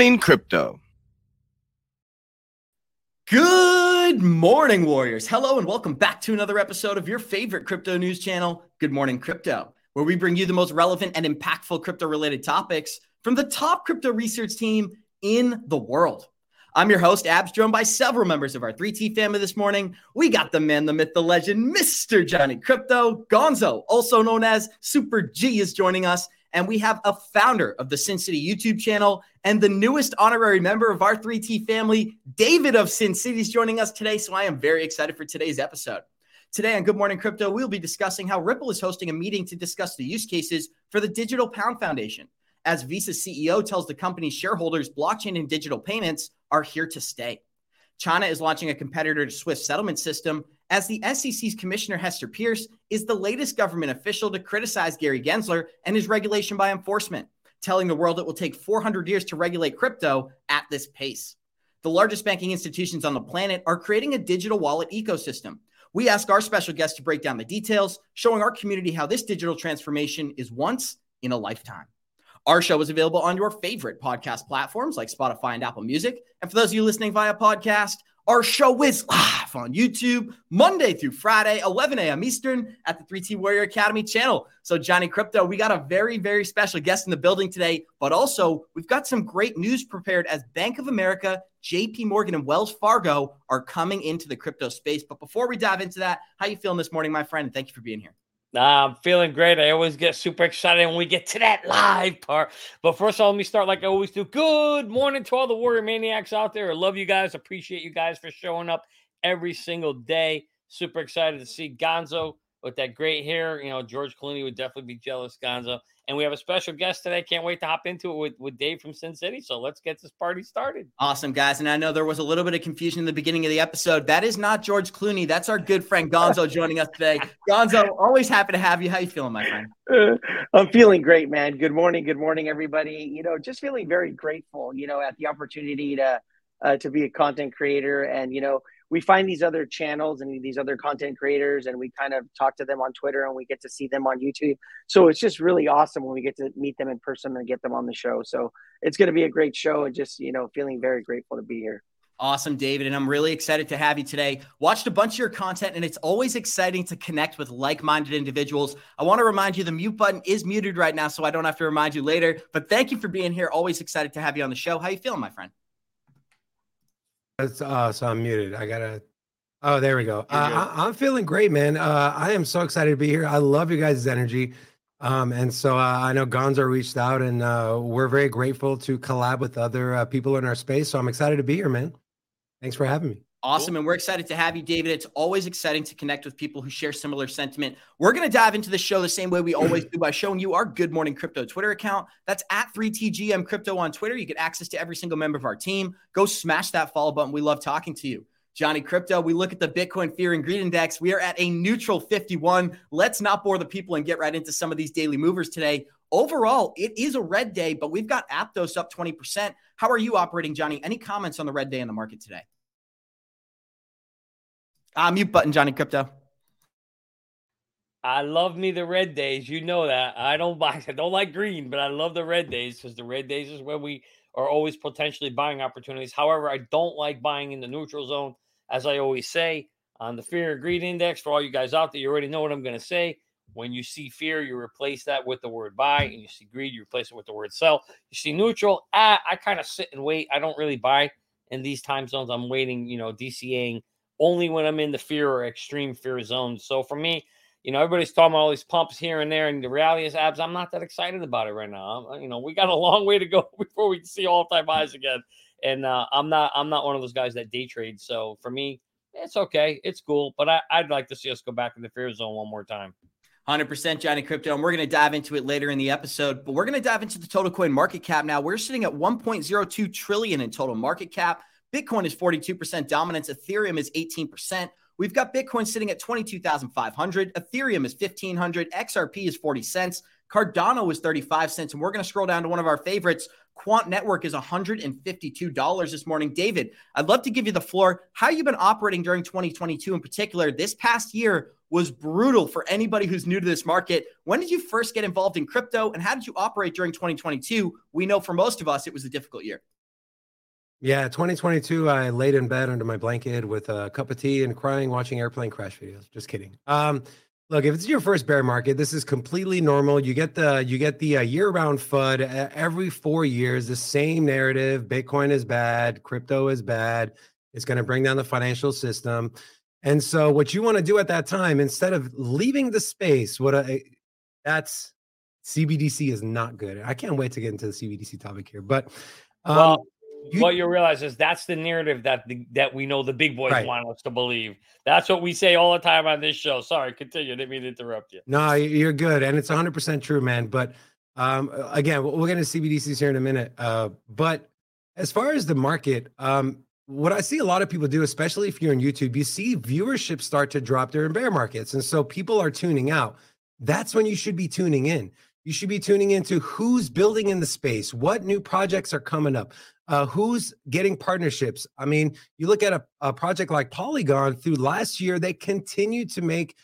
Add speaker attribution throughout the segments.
Speaker 1: Morning Crypto.
Speaker 2: Good morning, Warriors. Hello, and welcome back to another episode of your favorite crypto news channel, Good Morning Crypto, where we bring you the most relevant and impactful crypto related topics from the top crypto research team in the world. I'm your host, Abs, joined by several members of our 3T family this morning. We got the man, the myth, the legend, Mr. Johnny Krypto. Gonzo, also known as Super G, is joining us. And we have a founder of the Sin City YouTube channel and the newest honorary member of our 3T family, David of Sin City, is joining us today. So I am very excited for today's episode. Today on Good Morning Crypto, we'll be discussing how Ripple is hosting a meeting to discuss the use cases for the Digital Pound Foundation. As Visa CEO tells the company's shareholders, blockchain and digital payments are here to stay. China is launching a competitor to Swift settlement system as the SEC's Commissioner Hester Peirce is the latest government official to criticize Gary Gensler and his regulation by enforcement, telling the world it will take 400 years to regulate crypto at this pace. The largest banking institutions on the planet are creating a digital wallet ecosystem. We ask our special guest to break down the details, showing our community how this digital transformation is once in a lifetime. Our show is available on your favorite podcast platforms like Spotify and Apple Music. And for those of you listening via podcast, our show is live on YouTube Monday through Friday, 11 a.m. Eastern at the 3T Warrior Academy channel. So, Johnny Krypto, we got a very, very special guest in the building today, but also we've got some great news prepared as Bank of America, JP Morgan, and Wells Fargo are coming into the crypto space. But before we dive into that, how you feeling this morning, my friend? And thank you for being here.
Speaker 3: Nah, I'm feeling great. I always get super excited when we get to that live part. But first of all, let me start like I always do. Good morning to all the Warrior Maniacs out there. I love you guys. Appreciate you guys for showing up every single day. Super excited to see Gonzo with that great hair. You know, George Clooney would definitely be jealous, Gonzo. And we have a special guest today. Can't wait to hop into it with, with Dave from Sin City. So let's get this party started.
Speaker 2: Awesome, guys. And I know there was a little bit of confusion in the beginning of the episode. That is not George Clooney. That's our good friend Gonzo joining us today. Gonzo, always happy to have you. How you feeling, my friend?
Speaker 4: Uh, I'm feeling great, man. Good morning. Good morning, everybody. You know, just feeling very grateful, you know, at the opportunity to uh, to be a content creator and, you know, we find these other channels and these other content creators and we kind of talk to them on Twitter and we get to see them on YouTube. So it's just really awesome when we get to meet them in person and get them on the show. So it's going to be a great show and just, you know, feeling very grateful to be here.
Speaker 2: Awesome, David. And I'm really excited to have you today. Watched a bunch of your content, and it's always exciting to connect with like minded individuals. I want to remind you the mute button is muted right now, so I don't have to remind you later. But thank you for being here. Always excited to have you on the show. How you feeling, my friend?
Speaker 5: That's uh, so I'm muted. I gotta. Oh, there we go. Uh, I, am feeling great, man. Uh, I am so excited to be here. I love you guys' energy. Um, and so uh, I know Gonzo reached out, and uh, we're very grateful to collab with other uh, people in our space. So I'm excited to be here, man. Thanks for having me.
Speaker 2: Awesome. Cool. And we're excited to have you, David. It's always exciting to connect with people who share similar sentiment. We're going to dive into the show the same way we always do by showing you our Good Morning Crypto Twitter account. That's at 3TGM Crypto on Twitter. You get access to every single member of our team. Go smash that follow button. We love talking to you. Johnny Krypto, we look at the Bitcoin Fear and Greed Index. We are at a neutral 51. Let's not bore the people and get right into some of these daily movers today. Overall, it is a red day, but we've got Aptos up 20%. How are you operating, Johnny? Any comments on the red day in the market today? Ah, mute button, Johnny Krypto.
Speaker 3: I love me the red days. You know that. I don't buy I don't like green, but I love the red days because the red days is where we are always potentially buying opportunities. However, I don't like buying in the neutral zone, as I always say on the fear and greed index. For all you guys out there, you already know what I'm going to say. When you see fear, you replace that with the word buy, and you see greed, you replace it with the word sell. You see neutral, ah, I kind of sit and wait. I don't really buy in these time zones. I'm waiting, you know, DCAing only when I'm in the fear or extreme fear zone. So for me, you know, everybody's talking about all these pumps here and there, and the reality is, abs. I'm not that excited about it right now. I'm, you know, we got a long way to go before we see all time highs again, and uh, I'm not, I'm not one of those guys that day trade. So for me, it's okay, it's cool, but I, I'd like to see us go back in the fear zone one more time.
Speaker 2: 100% Johnny Krypto. And we're going to dive into it later in the episode, but we're going to dive into the total coin market cap now. We're sitting at 1.02 trillion in total market cap. Bitcoin is 42% dominance. Ethereum is 18%. We've got Bitcoin sitting at 22,500. Ethereum is 1,500. XRP is 40 cents. Cardano is 35 cents. And we're going to scroll down to one of our favorites. Quant Network is $152 this morning. David, I'd love to give you the floor. How you been operating during 2022 in particular? This past year was brutal for anybody who's new to this market. When did you first get involved in crypto and how did you operate during 2022? We know for most of us it was a difficult year.
Speaker 5: Yeah, 2022, I laid in bed under my blanket with a cup of tea and crying, watching airplane crash videos. Just kidding. Um, look, if it's your first bear market, this is completely normal. You get the you get the uh, year-round FUD every four years. The same narrative: Bitcoin is bad, crypto is bad. It's going to bring down the financial system. And so, what you want to do at that time, instead of leaving the space, what a that's CBDC is not good. I can't wait to get into the CBDC topic here, but
Speaker 3: um, well, you, what you realize is that's the narrative that the, that we know the big boys right. want us to believe. That's what we say all the time on this show. Sorry, continue. Didn't mean to interrupt you.
Speaker 5: No, you're good, and it's 100 percent true, man. But um, again, we'll get into CBDCs here in a minute. Uh, but as far as the market, um, what I see a lot of people do, especially if you're on YouTube, you see viewership start to drop during bear markets, and so people are tuning out. That's when you should be tuning in. You should be tuning into who's building in the space, what new projects are coming up, uh, who's getting partnerships. I mean, you look at a, a, project like Polygon through last year, they continued to make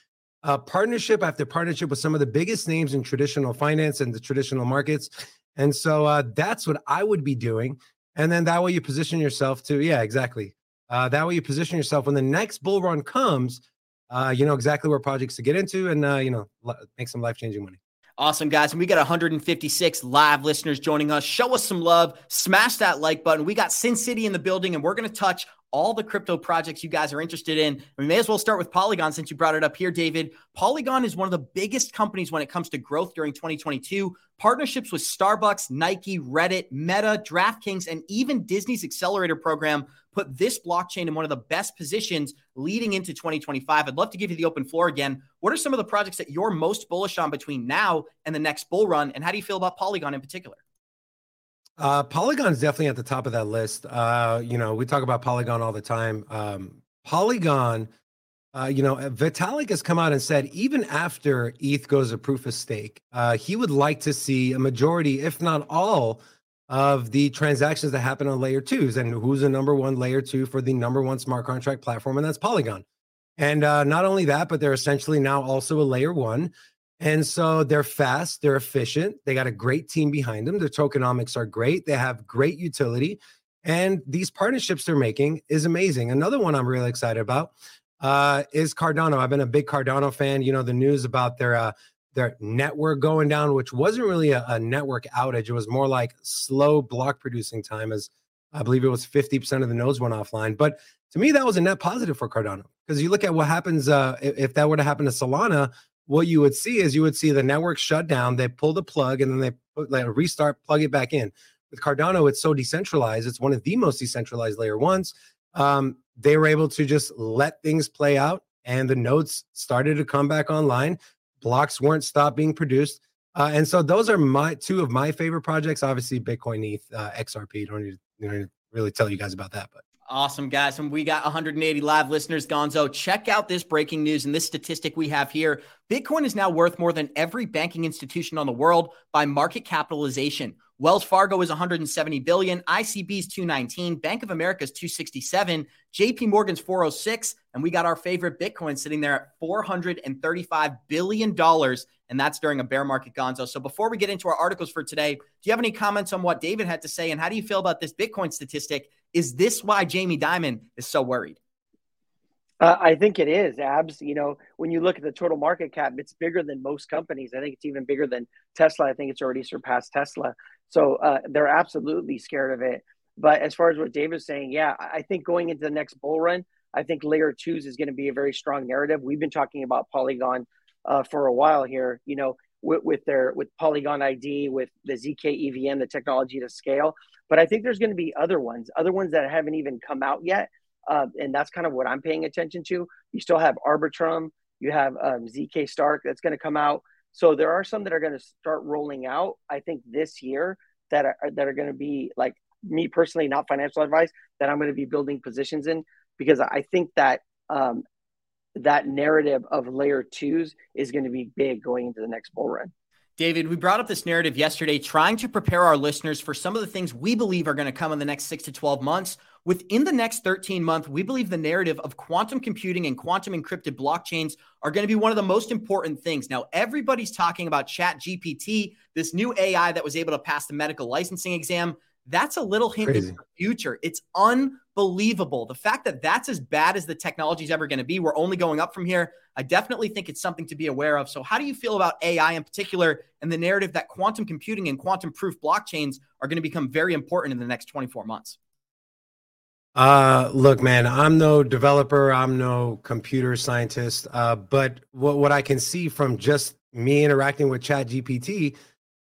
Speaker 5: uh, partnership after partnership with some of the biggest names in traditional finance and the traditional markets. And so uh, that's what I would be doing. And then that way you position yourself to, yeah, exactly. Uh, that way you position yourself when the next bull run comes, uh, you know exactly where projects to get into and, uh, you know, make some life changing money.
Speaker 2: Awesome, guys. And we got 156 live listeners joining us. Show us some love. Smash that like button. We got Sin City in the building, and we're going to touch all the crypto projects you guys are interested in. We may as well start with Polygon since you brought it up here, David. Polygon is one of the biggest companies when it comes to growth during 2022. Partnerships with Starbucks, Nike, Reddit, Meta, DraftKings, and even Disney's accelerator program put this blockchain in one of the best positions leading into 2025. I'd love to give you the open floor again. What are some of the projects that you're most bullish on between now and the next bull run? And how do you feel about Polygon in particular?
Speaker 5: Uh, Polygon is definitely at the top of that list. Uh, you know, we talk about Polygon all the time. Um, Polygon, uh, you know, Vitalik has come out and said even after ETH goes a proof of stake, uh, he would like to see a majority, if not all, of the transactions that happen on layer twos. And who's the number one layer two for the number one smart contract platform? And that's Polygon. And uh, not only that, but they're essentially now also a layer one. And so they're fast, they're efficient, they got a great team behind them. Their tokenomics are great, they have great utility. And these partnerships they're making is amazing. Another one I'm really excited about uh, is Cardano. I've been a big Cardano fan. You know, the news about their uh, their network going down, which wasn't really a, a network outage. It was more like slow block producing time, as I believe it was 50% of the nodes went offline. But to me, that was a net positive for Cardano because you look at what happens uh, if, if that were to happen to Solana what you would see is you would see the network shut down, they pull the plug, and then they put like restart, plug it back in. With Cardano, it's so decentralized. It's one of the most decentralized layer ones. Um, they were able to just let things play out, and the nodes started to come back online. Blocks weren't stopped being produced. Uh, and so those are my two of my favorite projects. Obviously, Bitcoin ETH, uh, XRP. Don't need to, you know, really tell you guys about that, but
Speaker 2: Awesome, guys. And we got 180 live listeners. Gonzo, check out this breaking news and this statistic we have here. Bitcoin is now worth more than every banking institution on the world by market capitalization. Wells Fargo is 170 billion, ICB is 219, Bank of America is 267, JP Morgan's 406, and we got our favorite Bitcoin sitting there at 435 billion dollars, and that's during a bear market gonzo. So before we get into our articles for today, do you have any comments on what David had to say and how do you feel about this Bitcoin statistic? Is this why Jamie Dimon is so worried?
Speaker 4: Uh, I think it is, Abs. You know, when you look at the total market cap, it's bigger than most companies. I think it's even bigger than Tesla. I think it's already surpassed Tesla. So uh, they're absolutely scared of it. But as far as what Dave is saying, yeah, I think going into the next bull run, I think layer twos is going to be a very strong narrative. We've been talking about Polygon uh, for a while here. You know, with, with their with Polygon ID, with the zk EVM, the technology to scale. But I think there's going to be other ones, other ones that haven't even come out yet uh, and that's kind of what I'm paying attention to. You still have Arbitrum, you have um, ZK Stark that's going to come out. So there are some that are going to start rolling out. I think this year that are that are going to be like me personally, not financial advice, that I'm going to be building positions in because I think that um, that narrative of layer twos is going to be big going into the next bull run.
Speaker 2: David, we brought up this narrative yesterday, trying to prepare our listeners for some of the things we believe are going to come in the next six to 12 months. Within the next 13 months, we believe the narrative of quantum computing and quantum encrypted blockchains are going to be one of the most important things. Now, everybody's talking about Chat GPT, this new AI that was able to pass the medical licensing exam. That's a little hint Crazy. the future. It's unbelievable. The fact that that's as bad as the technology is ever going to be, we're only going up from here. I definitely think it's something to be aware of. So, how do you feel about AI in particular and the narrative that quantum computing and quantum proof blockchains are going to become very important in the next 24 months?
Speaker 5: Uh, look, man, I'm no developer, I'm no computer scientist, uh, but what, what I can see from just me interacting with Chat GPT,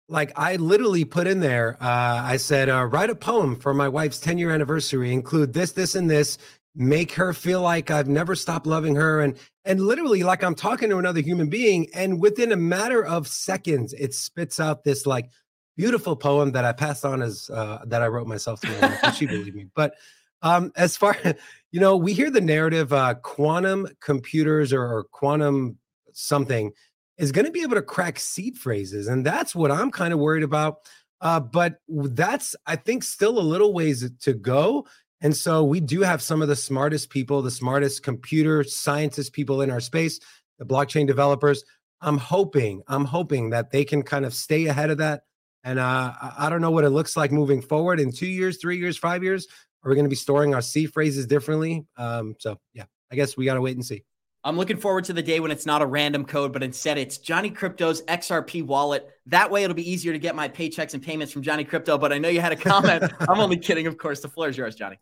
Speaker 5: like I literally put in there, uh, I said, uh, write a poem for my wife's 10 year anniversary, include this, this, and this, make her feel like I've never stopped loving her. And, and literally like I'm talking to another human being. And within a matter of seconds, it spits out this like beautiful poem that I passed on as, uh, that I wrote myself to my wife, she believed me. But, um, as far you know, we hear the narrative uh, quantum computers or, or quantum something is going to be able to crack seed phrases, and that's what I'm kind of worried about. Uh, but that's I think still a little ways to go. And so we do have some of the smartest people, the smartest computer scientist people in our space, the blockchain developers. I'm hoping, I'm hoping that they can kind of stay ahead of that. And uh, I don't know what it looks like moving forward in two years, three years, five years, are we going to be storing our seed phrases differently? Um, so yeah, I guess we got to wait and see.
Speaker 2: I'm looking forward to the day when it's not a random code, but instead it's Johnny Krypto's XRP wallet. That way it'll be easier to get my paychecks and payments from Johnny Krypto. But I know you had a comment. I'm only kidding, of course. The floor is yours, Johnny.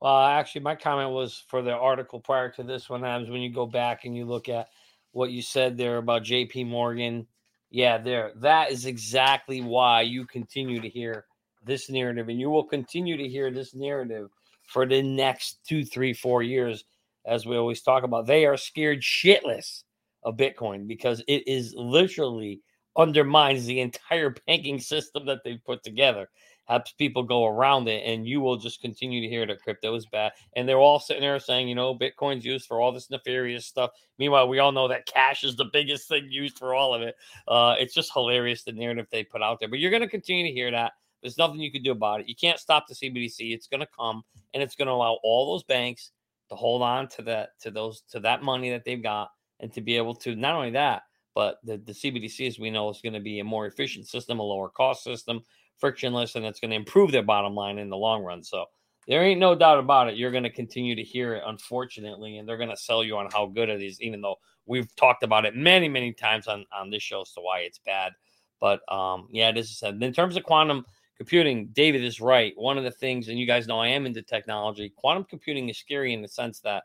Speaker 3: Well, actually, my comment was for the article prior to this one. Abs, when you go back and you look at what you said there about JP Morgan, yeah, there. That is exactly why you continue to hear this narrative, and you will continue to hear this narrative for the next two, three, four years, as we always talk about. They are scared shitless of Bitcoin because it is literally undermines the entire banking system that they've put together. Helps people go around it, and you will just continue to hear that crypto is bad. And they're all sitting there saying, you know, Bitcoin's used for all this nefarious stuff. Meanwhile, we all know that cash is the biggest thing used for all of it. Uh, it's just hilarious the narrative they put out there. But you're going to continue to hear that. There's nothing you can do about it. You can't stop the CBDC. It's going to come, and it's going to allow all those banks to hold on to that to those to that money that they've got, and to be able to not only that, but the, the CBDC, as we know, is going to be a more efficient system, a lower cost system, frictionless, and it's going to improve their bottom line in the long run. So there ain't no doubt about it. You're going to continue to hear it, unfortunately, and they're going to sell you on how good it is, even though we've talked about it many, many times on on this show as to why it's bad. But um, yeah, it is. Said. In terms of quantum computing, David is right. One of the things, and you guys know I am into technology, quantum computing is scary in the sense that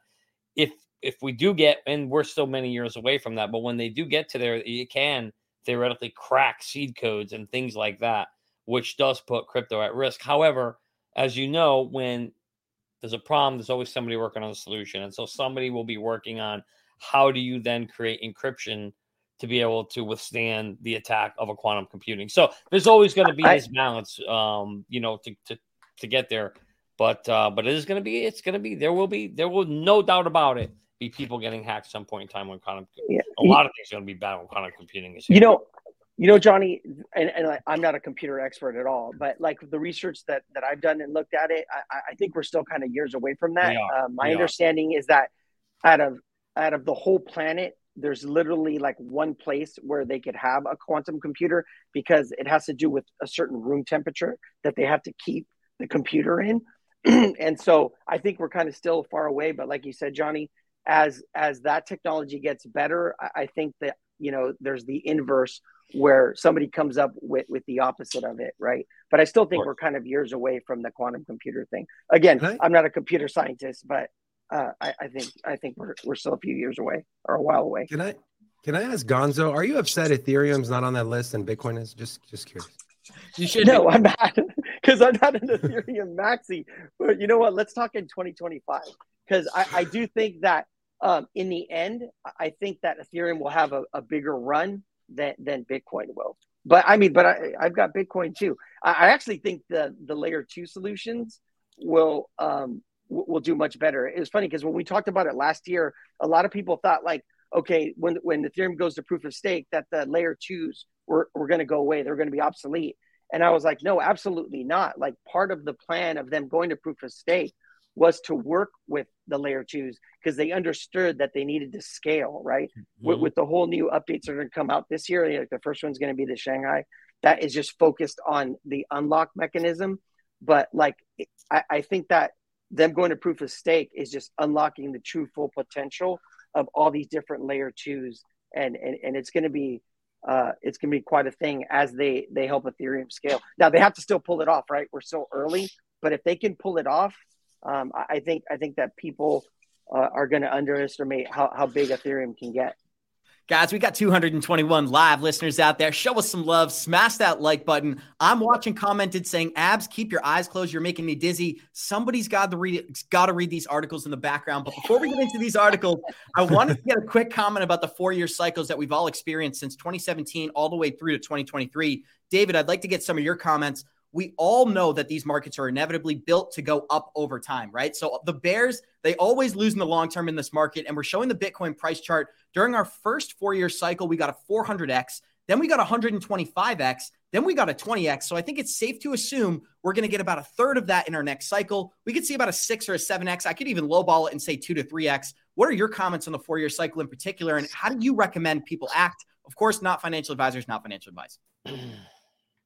Speaker 3: if if we do get, and we're still many years away from that, but when they do get to there, it can theoretically crack seed codes and things like that, which does put crypto at risk. However, as you know, when there's a problem, there's always somebody working on the solution. And so somebody will be working on how do you then create encryption to be able to withstand the attack of a quantum computing. So there's always going to be this balance, um, you know, to to to get there. But uh, but it is going to be it's going to be there will be there will no doubt about it be people getting hacked some point in time when quantum yeah. a lot of things are going to be bad when quantum computing is.
Speaker 4: Here. You know, you know, Johnny, and, and I'm not a computer expert at all, but like the research that that I've done and looked at it, I, I think we're still kind of years away from that. Uh, my understanding are. is that out of out of the whole planet, there's literally like one place where they could have a quantum computer because it has to do with a certain room temperature that they have to keep the computer in. And so i think we're kind of still far away but like you said johnny as as that technology gets better i, I think that you know there's the inverse where somebody comes up with with the opposite of it right? But i still think we're kind of years away from the quantum computer thing. Again i'm not a computer scientist but uh, I, I, think I think we're we're still a few years away or a while away.
Speaker 5: Can I can I ask Gonzo? Are you upset Ethereum's not on that list and Bitcoin is? Just just curious.
Speaker 4: You should. No, be. I'm not because I'm not an Ethereum maxi. But you know what? Let's talk in 2025 because I, I do think that um, in the end, I think that Ethereum will have a, a bigger run than than Bitcoin will. But I mean, but I, I've got Bitcoin too. I, I actually think the the layer two solutions will um, will do much better. It was funny because when we talked about it last year, a lot of people thought like, okay, when when Ethereum goes to proof of stake, that the layer twos were, were going to go away, they're going to be obsolete. And I was like, no, absolutely not. Like part of the plan of them going to proof of stake was to work with the layer twos because they understood that they needed to scale, right? Mm-hmm. With, with, the whole new updates that are going to come out this year, like the first one's going to be the Shanghai. That is just focused on the unlock mechanism but like I, I think that them going to proof of stake is just unlocking the true full potential of all these different layer twos. And and, and it's going to be uh, it's going to be quite a thing as they they help ethereum scale. Now they have to still pull it off right? We're so early but if they can pull it off um, I, I think i think that people uh, are going to underestimate how, how big ethereum can get
Speaker 2: Guys, we got 221 live listeners out there. Show us some love. Smash that like button. I'm watching commented saying, "Abs, keep your eyes closed. You're making me dizzy." Somebody's got to read got to read these articles in the background. But before we get into these articles, I wanted to get a quick comment about the four-year cycles that we've all experienced since 2017 all the way through to 2023. David, I'd like to get some of your comments we all know that these markets are inevitably built to go up over time, right? So the bears, they always lose in the long term in this market. And we're showing the Bitcoin price chart during our first four year cycle, we got a 400x, then we got 125x, then we got a 20x. So I think it's safe to assume we're going to get about a third of that in our next cycle. We could see about a six or a 7x. I could even lowball it and say two to 3x. What are your comments on the four year cycle in particular? And how do you recommend people act? Of course, not financial advisors, not financial advice.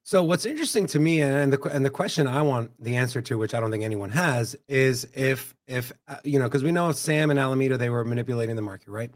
Speaker 5: So what's interesting to me, and the and the question I want the answer to, which I don't think anyone has, is if if uh, you know, because we know Sam and Alameda they were manipulating the market, right?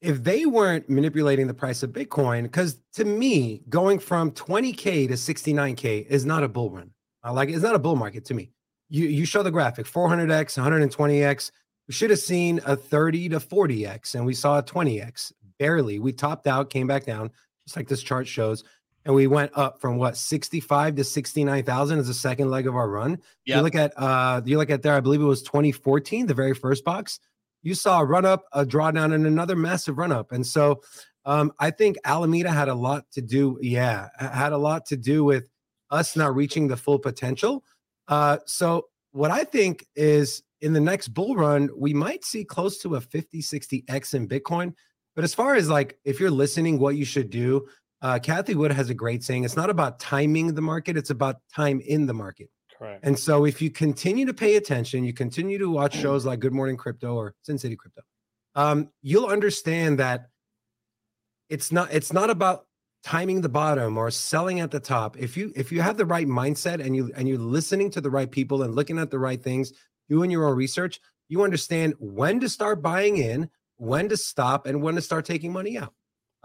Speaker 5: If they weren't manipulating the price of Bitcoin, because to me, going from 20k to 69k is not a bull run. I like it's not a bull market to me. You you show the graphic 400x, 120x. We should have seen a 30 to 40x, and we saw a 20x barely. We topped out, came back down, just like this chart shows and we went up from what 65 to 69,000 as the second leg of our run. Yep. You look at uh you look at there I believe it was 2014 the very first box. You saw a run up, a drawdown and another massive run up. And so um I think Alameda had a lot to do yeah, had a lot to do with us not reaching the full potential. Uh so what I think is in the next bull run we might see close to a 50 60x in Bitcoin. But as far as like if you're listening what you should do uh, Cathie Wood has a great saying. It's not about timing the market; it's about time in the market.
Speaker 3: Correct.
Speaker 5: And so, if you continue to pay attention, you continue to watch shows like Good Morning Crypto or Sin City Crypto, um, you'll understand that it's not it's not about timing the bottom or selling at the top. If you if you have the right mindset and you and you're listening to the right people and looking at the right things, doing your own research, you understand when to start buying in, when to stop, and when to start taking money out.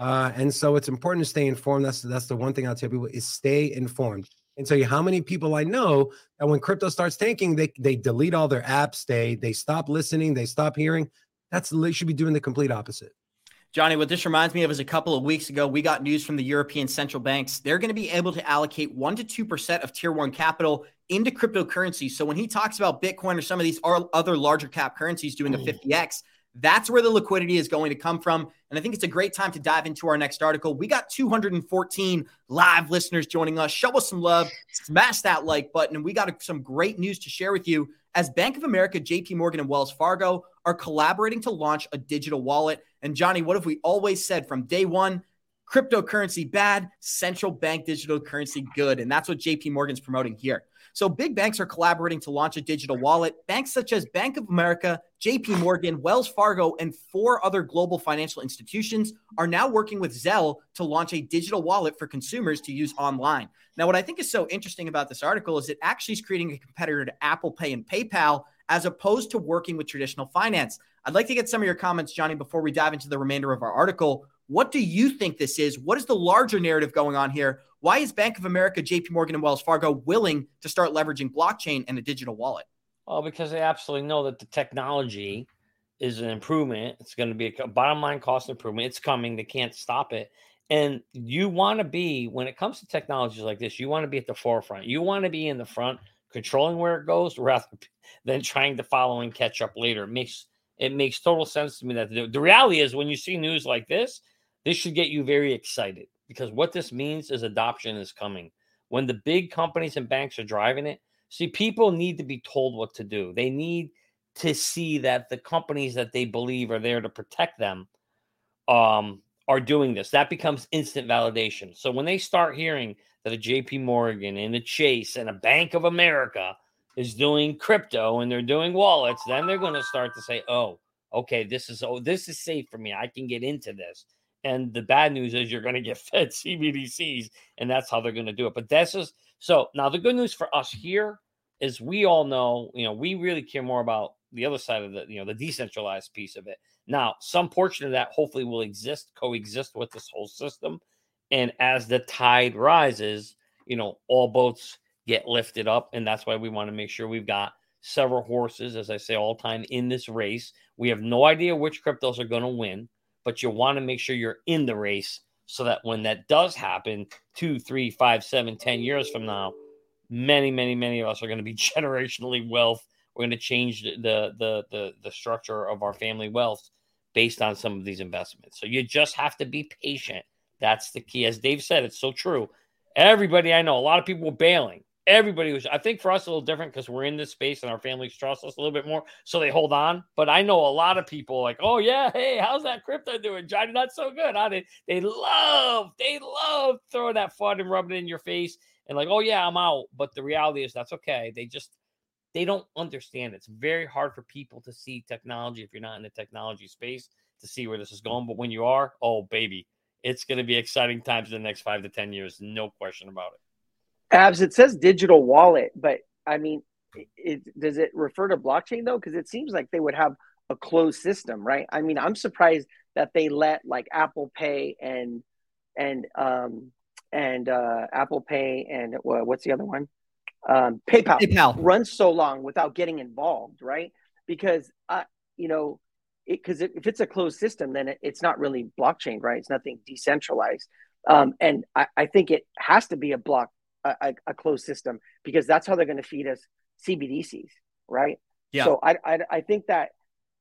Speaker 5: Uh, and so it's important to stay informed. That's that's the one thing I'll tell people is stay informed. And tell you how many people I know that when crypto starts tanking, they they delete all their apps, they they stop listening, they stop hearing. That's they should be doing the complete opposite.
Speaker 2: Johnny, what this reminds me of is a couple of weeks ago, we got news from the European central banks. They're going to be able to allocate one to two percent of tier one capital into cryptocurrency. So when he talks about Bitcoin or some of these other larger cap currencies doing a 50x, that's where the liquidity is going to come from. And I think it's a great time to dive into our next article. We got 214 live listeners joining us. Show us some love, smash that like button. And we got some great news to share with you as Bank of America, JP Morgan, and Wells Fargo are collaborating to launch a digital wallet. And Johnny, what have we always said from day one? Cryptocurrency bad, central bank digital currency good. And that's what JP Morgan's promoting here. So big banks are collaborating to launch a digital wallet. Banks such as Bank of America, JP Morgan, Wells Fargo, and four other global financial institutions are now working with Zelle to launch a digital wallet for consumers to use online. Now, what I think is so interesting about this article is it actually is creating a competitor to Apple Pay and PayPal as opposed to working with traditional finance. I'd like to get some of your comments, Johnny, before we dive into the remainder of our article. What do you think this is? What is the larger narrative going on here? Why is Bank of America, JP Morgan, and Wells Fargo willing to start leveraging blockchain and a digital wallet?
Speaker 3: Well, because they absolutely know that the technology is an improvement. It's going to be a bottom line cost improvement. It's coming. They can't stop it. And you want to be, when it comes to technologies like this, you want to be at the forefront. You want to be in the front, controlling where it goes, rather than trying to follow and catch up later. It makes it makes total sense to me that the, the reality is when you see news like this, this should get you very excited because what this means is adoption is coming. When the big companies and banks are driving it, see, people need to be told what to do. They need to see that the companies that they believe are there to protect them um, are doing this. That becomes instant validation. So when they start hearing that a JP Morgan and a Chase and a Bank of America is doing crypto and they're doing wallets, then they're going to start to say, "Oh, okay, this is oh, this is safe for me. I can get into this." And the bad news is you're going to get fed CBDCs, and that's how they're going to do it. But that's just so now the good news for us here is we all know, you know, we really care more about the other side of the, you know, the decentralized piece of it. Now, some portion of that hopefully will exist, coexist with this whole system. And as the tide rises, you know, all boats get lifted up. And that's why we want to make sure we've got several horses, as I say all time, in this race. We have no idea which cryptos are going to win, but you want to make sure you're in the race so that when that does happen, two, three, five, seven, ten years from now, many, many, many of us are going to be generationally wealth. We're going to change the the the the structure of our family wealth based on some of these investments. So you just have to be patient. That's the key. As Dave said, it's so true. Everybody I know, a lot of people were bailing. Everybody was, I think for us, a little different because we're in this space and our families trust us a little bit more. So they hold on. But I know a lot of people like, oh, yeah, hey, how's that crypto doing? Johnny, not so good. Huh? They, they love, they love throwing that fun and rubbing it in your face and like, oh, yeah, I'm out. But the reality is that's okay. They just, they don't understand. It's very hard for people to see technology if you're not in the technology space to see where this is going. But when you are, oh, baby, it's going to be exciting times in the next five to 10 years. No question about it.
Speaker 4: Abs, it says digital wallet, but I mean, it, it does it refer to blockchain though? Because it seems like they would have a closed system, right? I mean, I'm surprised that they let like Apple Pay and and um and uh Apple Pay and uh, what's the other one? Um, PayPal, PayPal runs so long without getting involved, right? Because uh, you know, because it, if it's a closed system, then it, it's not really blockchain, right? It's nothing decentralized. Um, and I, I, think it has to be a block, a, a closed system, because that's how they're going to feed us CBDCs, right? Yeah. So I, I, I think that,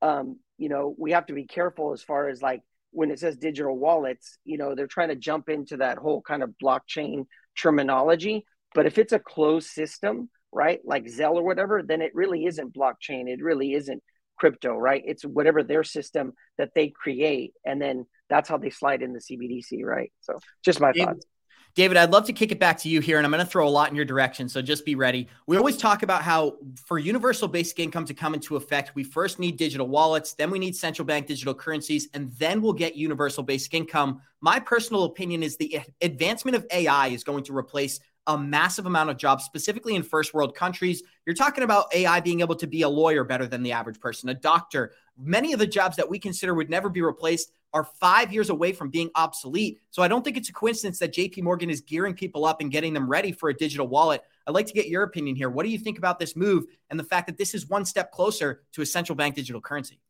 Speaker 4: um, you know, we have to be careful as far as like when it says digital wallets, you know, they're trying to jump into that whole kind of blockchain terminology. But if it's a closed system, right, like Zelle or whatever, then it really isn't blockchain. It really isn't crypto, right? It's whatever their system that they create, and then that's how they slide in the CBDC, right? So, just my
Speaker 2: David,
Speaker 4: thoughts.
Speaker 2: David, I'd love to kick it back to you here, and I'm going to throw a lot in your direction. So just be ready. We always talk about how for universal basic income to come into effect, we first need digital wallets, then we need central bank digital currencies, and then we'll get universal basic income. My personal opinion is the advancement of AI is going to replace a massive amount of jobs, specifically in first world countries. You're talking about AI being able to be a lawyer better than the average person, a doctor. Many of the jobs that we consider would never be replaced are five years away from being obsolete. So I don't think it's a coincidence that JP Morgan is gearing people up and getting them ready for a digital wallet. I'd like to get your opinion here. What do you think about this move and the fact that this is one step closer to a central bank digital currency?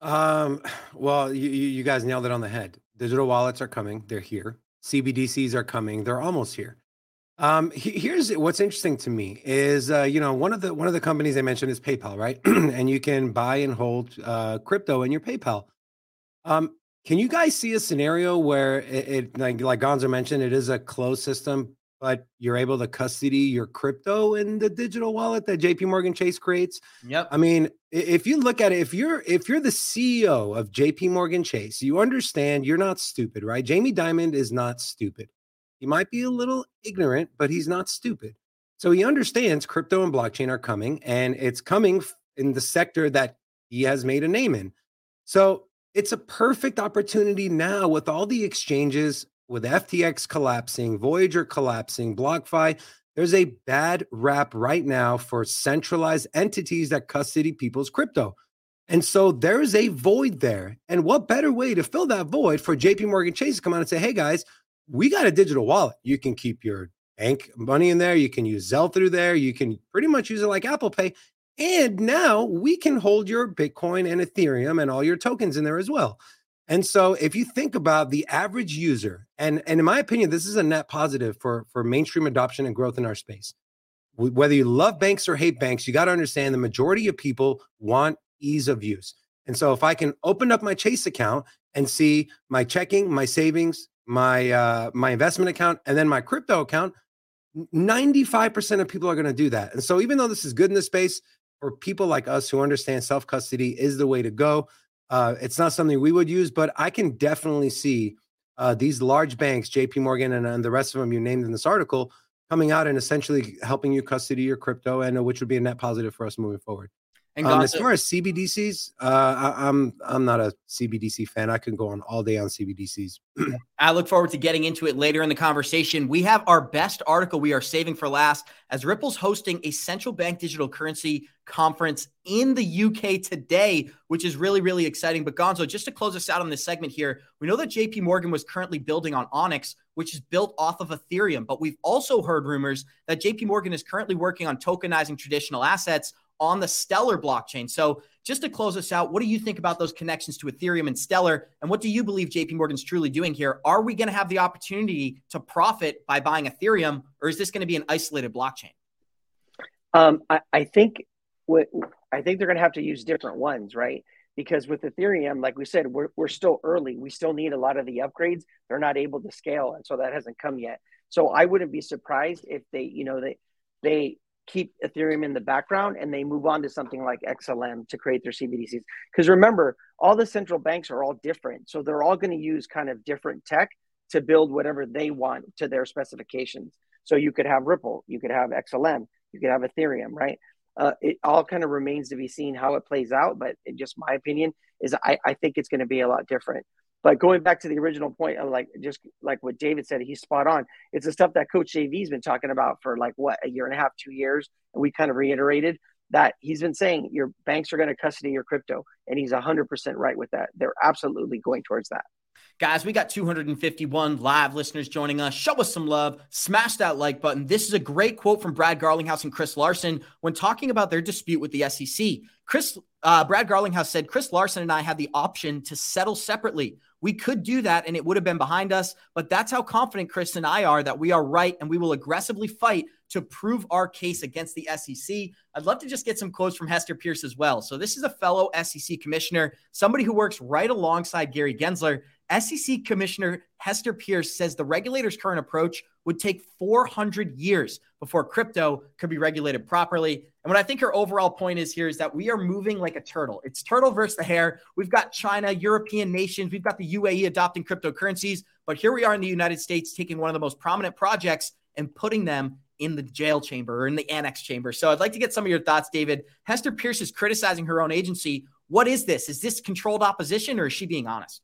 Speaker 5: Um, well, you, you guys nailed it on the head. Digital wallets are coming, they're here. CBDCs are coming, they're almost here. Um, here's what's interesting to me is uh, you know one of the one of the companies I mentioned is PayPal, right? and you can buy and hold uh, crypto in your PayPal. Um, can you guys see a scenario where it, it like like Gonzo mentioned, it is a closed system, but you're able to custody your crypto in the digital wallet that JP Morgan Chase creates?
Speaker 2: Yep.
Speaker 5: I mean, if you look at it, if you're if you're the CEO of JP Morgan Chase, you understand you're not stupid, right? Jamie Dimon is not stupid. He might be a little ignorant, but he's not stupid. So he understands crypto and blockchain are coming, and it's coming in the sector that he has made a name in. So it's a perfect opportunity now with all the exchanges, with FTX collapsing, Voyager collapsing, BlockFi. There's a bad rap right now for centralized entities that custody people's crypto. And so there's a void there. And what better way to fill that void for JP Morgan Chase to come out and say, hey guys, we got a digital wallet. You can keep your bank money in there. You can use Zelle through there. You can pretty much use it like Apple Pay. And now we can hold your Bitcoin and Ethereum and all your tokens in there as well. And so if you think about the average user, and, and in my opinion, this is a net positive for, for mainstream adoption and growth in our space. Whether you love banks or hate banks, you got to understand the majority of people want ease of use. And so if I can open up my Chase account and see my checking, my savings, my uh, my investment account, and then my crypto account, 95% of people are going to do that. And so even though this is good in this space, for people like us who understand self custody is the way to go. Uh, it's not something we would use, but I can definitely see uh, these large banks, JP Morgan and, and, the rest of them you named in this article, coming out and essentially helping you custody your crypto, and uh, which would be a net positive for us moving forward. And um, as far as CBDCs, uh, I, am I'm, I'm not a CBDC fan. I can go on all day on CBDCs.
Speaker 2: I look forward to getting into it later in the conversation. We have our best article we are saving for last as Ripple's hosting a central bank digital currency conference in the UK today, which is really really exciting. But Gonzo, just to close us out on this segment here, we know that JP Morgan was currently building on Onyx, which is built off of Ethereum, but we've also heard rumors that JP Morgan is currently working on tokenizing traditional assets on the Stellar blockchain. So, just to close us out, what do you think about those connections to Ethereum and Stellar? And what do you believe JP Morgan's truly doing here? Are we going to have the opportunity to profit by buying Ethereum, or is this going to be an isolated blockchain?
Speaker 4: Um, I, I think what I think they're going to have to use different ones, right? Because with Ethereum, like we said, we're, we're still early. We still need a lot of the upgrades. They're not able to scale, and so that hasn't come yet. So I wouldn't be surprised if they, you know, they they keep Ethereum in the background and they move on to something like XLM to create their CBDCs. Because remember, all the central banks are all different. So they're all going to use kind of different tech to build whatever they want to their specifications. So you could have Ripple, you could have XLM, you could have Ethereum, right? Uh, it all kind of remains to be seen how it plays out. But just my opinion is I, I think it's going to be a lot different. But going back to the original point of like just like what David said, he's spot on. It's the stuff that Coach JV's been talking about for like what a year and a half, two years, and we kind of reiterated that he's been saying your banks are going to custody your crypto, and he's hundred percent right with that. They're absolutely going towards that.
Speaker 2: Guys, we got 251 live listeners joining us. Show us some love. Smash that like button. This is a great quote from Brad Garlinghouse and Chris Larsen when talking about their dispute with the SEC. Chris, uh, Brad Garlinghouse said, Chris Larsen and I had the option to settle separately. We could do that and it would have been behind us, but that's how confident Chris and I are that we are right and we will aggressively fight to prove our case against the SEC. I'd love to just get some quotes from Hester Peirce as well. So, this is a fellow SEC commissioner, somebody who works right alongside Gary Gensler. SEC Commissioner Hester Peirce says the regulator's current approach would take 400 years before crypto could be regulated properly. And what I think her overall point is here is that we are moving like a turtle. It's turtle versus the hare. We've got China, European nations, we've got the UAE adopting cryptocurrencies, but here we are in the United States taking one of the most prominent projects and putting them in the jail chamber or in the annex chamber. So I'd like to get some of your thoughts, David. Hester Peirce is criticizing her own agency. What is this? Is this controlled opposition or is she being honest?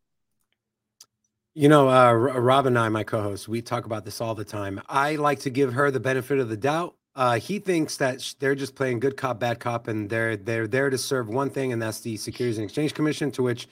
Speaker 5: You know, uh, Rob and I, my co-host, we talk about this all the time. I like to give her the benefit of the doubt. Uh, he thinks that they're just playing good cop, bad cop, and they're they're there to serve one thing, and that's the Securities and Exchange Commission, to which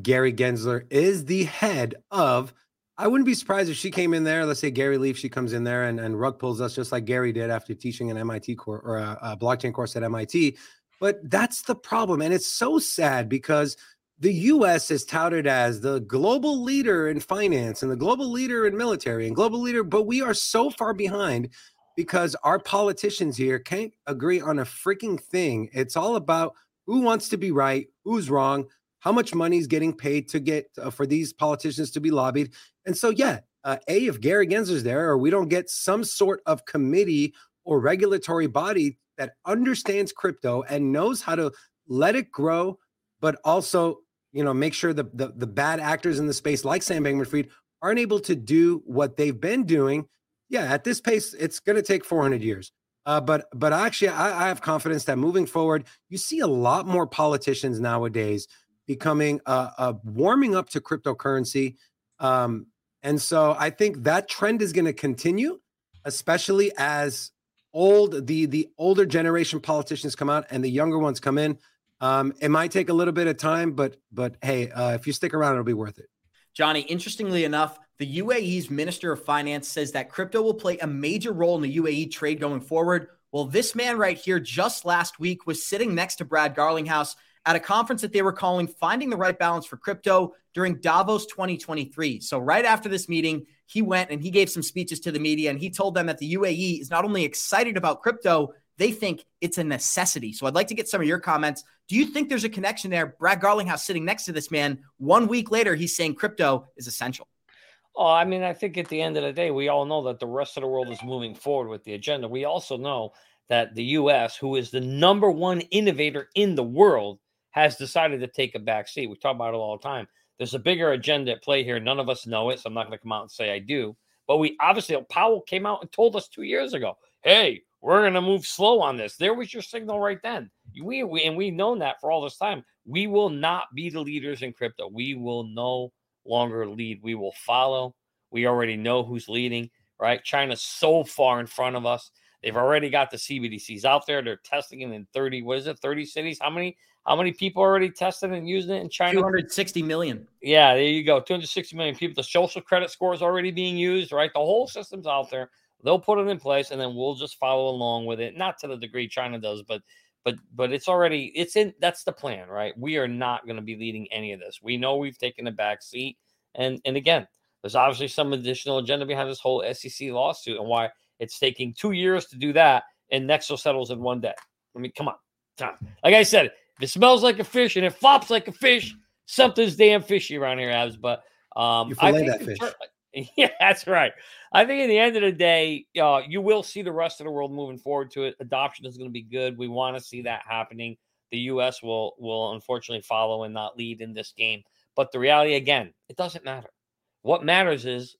Speaker 5: Gary Gensler is the head of. I wouldn't be surprised if she came in there. Let's say Gary leaves, she comes in there and, and rug pulls us just like Gary did after teaching an MIT course or a, a blockchain course at MIT. But that's the problem, and it's so sad because the US is touted as the global leader in finance and the global leader in military and global leader, but we are so far behind because our politicians here can't agree on a freaking thing. It's all about who wants to be right, who's wrong, how much money is getting paid to get uh, for these politicians to be lobbied. And so, yeah, uh, A, if Gary Gensler's there, or we don't get some sort of committee or regulatory body that understands crypto and knows how to let it grow, but also you know, make sure the, the, the bad actors in the space like Sam Bankman-Fried aren't able to do what they've been doing. Yeah, at this pace, it's going to take 400 years. Uh, but but actually, I, I, have confidence that moving forward, you see a lot more politicians nowadays becoming uh, uh warming up to cryptocurrency, um, and so I think that trend is going to continue, especially as old the the older generation politicians come out and the younger ones come in. Um, it might take a little bit of time, but but hey, uh, if you stick around, it'll be worth it.
Speaker 2: Johnny, interestingly enough, the UAE's Minister of Finance says that crypto will play a major role in the UAE trade going forward. Well, this man right here just last week was sitting next to Brad Garlinghouse at a conference that they were calling Finding the Right Balance for Crypto during Davos 2023. So, right after this meeting, he went and he gave some speeches to the media and he told them that the UAE is not only excited about crypto, they think it's a necessity. So I'd like to get some of your comments. Do you think there's a connection there? Brad Garlinghouse sitting next to this man. One week later, he's saying crypto is essential.
Speaker 3: Oh, I mean, I think at the end of the day, we all know that the rest of the world is moving forward with the agenda. We also know that the U.S., who is the number one innovator in the world, has decided to take a back seat. We talk about it all the time. There's a bigger agenda at play here. None of us know it, so I'm not going to come out and say I do. But we obviously, Powell came out and told us two years ago, hey, we're going to move slow on this. There was your signal right then. We, we and we've known that for all this time. We will not be the leaders in crypto. We will no longer lead. We will follow. We already know who's leading, right? China's so far in front of us. They've already got the CBDCs out there. They're testing it in 30, what is it, 30 cities? How many how many people already tested and using it in China?
Speaker 2: 260 million.
Speaker 3: Yeah, there you go. 260 million people. The social credit score is already being used, right? The whole system's out there. They'll put it in place and then we'll just follow along with it. Not to the degree China does, but but but it's already it's in that's the plan, right? We are not going to be leading any of this. We know we've taken a back seat. And and again, there's obviously some additional agenda behind this whole SEC lawsuit and why it's taking two years to do that, and Nexo settles in one day. I mean, come on. Like I said, if it smells like a fish and it flops like a fish, something's damn fishy around here, Abs. But um,
Speaker 5: you fillet that fish.
Speaker 3: Yeah, that's right. I think at the end of the day, uh, you will see the rest of the world moving forward to it. Adoption is going to be good. We want to see that happening. The U.S. will will unfortunately follow and not lead in this game. But the reality, again, it doesn't matter. What matters is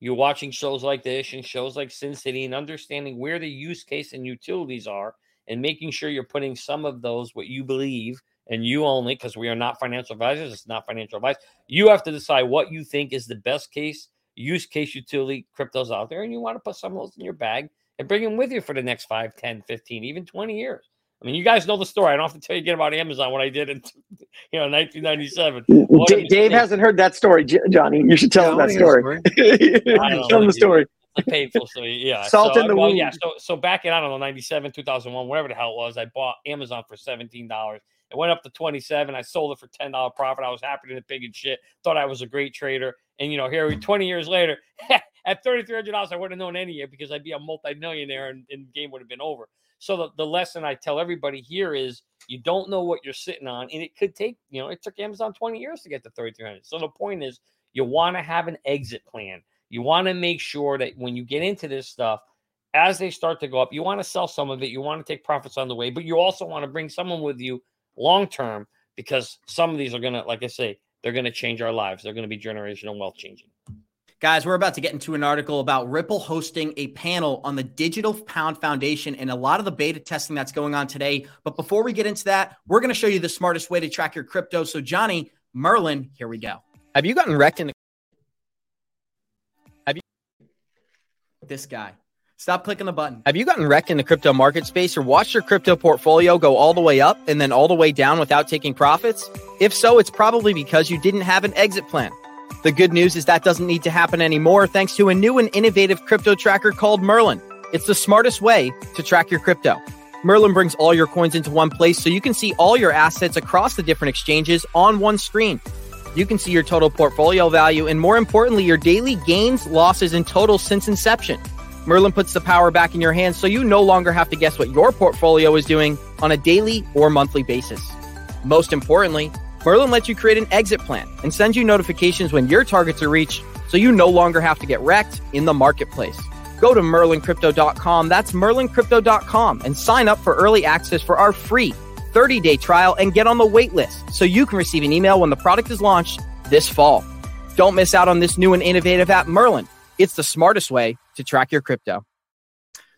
Speaker 3: you're watching shows like this and shows like Sin City and understanding where the use case and utilities are and making sure you're putting some of those what you believe and you only because we are not financial advisors it's not financial advice you have to decide what you think is the best case use case utility cryptos out there and you want to put some of those in your bag and bring them with you for the next 5 10 15 even 20 years I mean, you guys know the story. I don't have to tell you again about Amazon what I did in, you know, 1997.
Speaker 4: Dave, Dave hasn't heard that story, Johnny. You should tell yeah, him that story. story. tell him the story.
Speaker 3: Painful story. Yeah.
Speaker 4: Salt
Speaker 3: so,
Speaker 4: in the
Speaker 3: well,
Speaker 4: wound.
Speaker 3: Yeah. So, so back in I don't know 97, 2001, whatever the hell it was, I bought Amazon for seventeen dollars. It went up to 27. I sold it for $10 profit. I was happy to the pig and shit. Thought I was a great trader. And, you know, here we 20 years later, at $3,300, I wouldn't have known any yet because I'd be a multimillionaire and, and game would have been over. So the, the lesson I tell everybody here is you don't know what you're sitting on, and it could take, you know, it took Amazon 20 years to get to 3,300. So the point is you want to have an exit plan. You want to make sure that when you get into this stuff, as they start to go up, you want to sell some of it. You want to take profits on the way, but you also want to bring someone with you long term because some of these are going to, like I say, they're going to change our lives. They're going to be generational wealth changing.
Speaker 2: Guys, we're about to get into an article about Ripple hosting a panel on the Digital Pound Foundation and a lot of the beta testing that's going on today. But before we get into that, we're going to show you the smartest way to track your crypto. So, Johnny, Merlin, here we go.
Speaker 1: Have you gotten wrecked in the Have you
Speaker 2: this guy? Stop clicking the button.
Speaker 1: Have you gotten wrecked in the crypto market space or watched your crypto portfolio go all the way up and then all the way down without taking profits? If so, it's probably because you didn't have an exit plan. The good news is that doesn't need to happen anymore thanks to a new and innovative crypto tracker called Merlin. It's the smartest way to track your crypto. Merlin brings all your coins into one place so you can see all your assets across the different exchanges on one screen. You can see your total portfolio value and, more importantly, your daily gains, losses, and totals since inception. Merlin puts the power back in your hands so you no longer have to guess what your portfolio is doing on a daily or monthly basis. Most importantly, Merlin lets you create an exit plan and sends you notifications when your targets are reached so you no longer have to get wrecked in the marketplace. Go to merlincrypto.com, that's merlincrypto.com, and sign up for early access for our free 30 day trial and get on the wait list so you can receive an email when the product is launched this fall. Don't miss out on this new and innovative app, Merlin. It's the smartest way to track your crypto.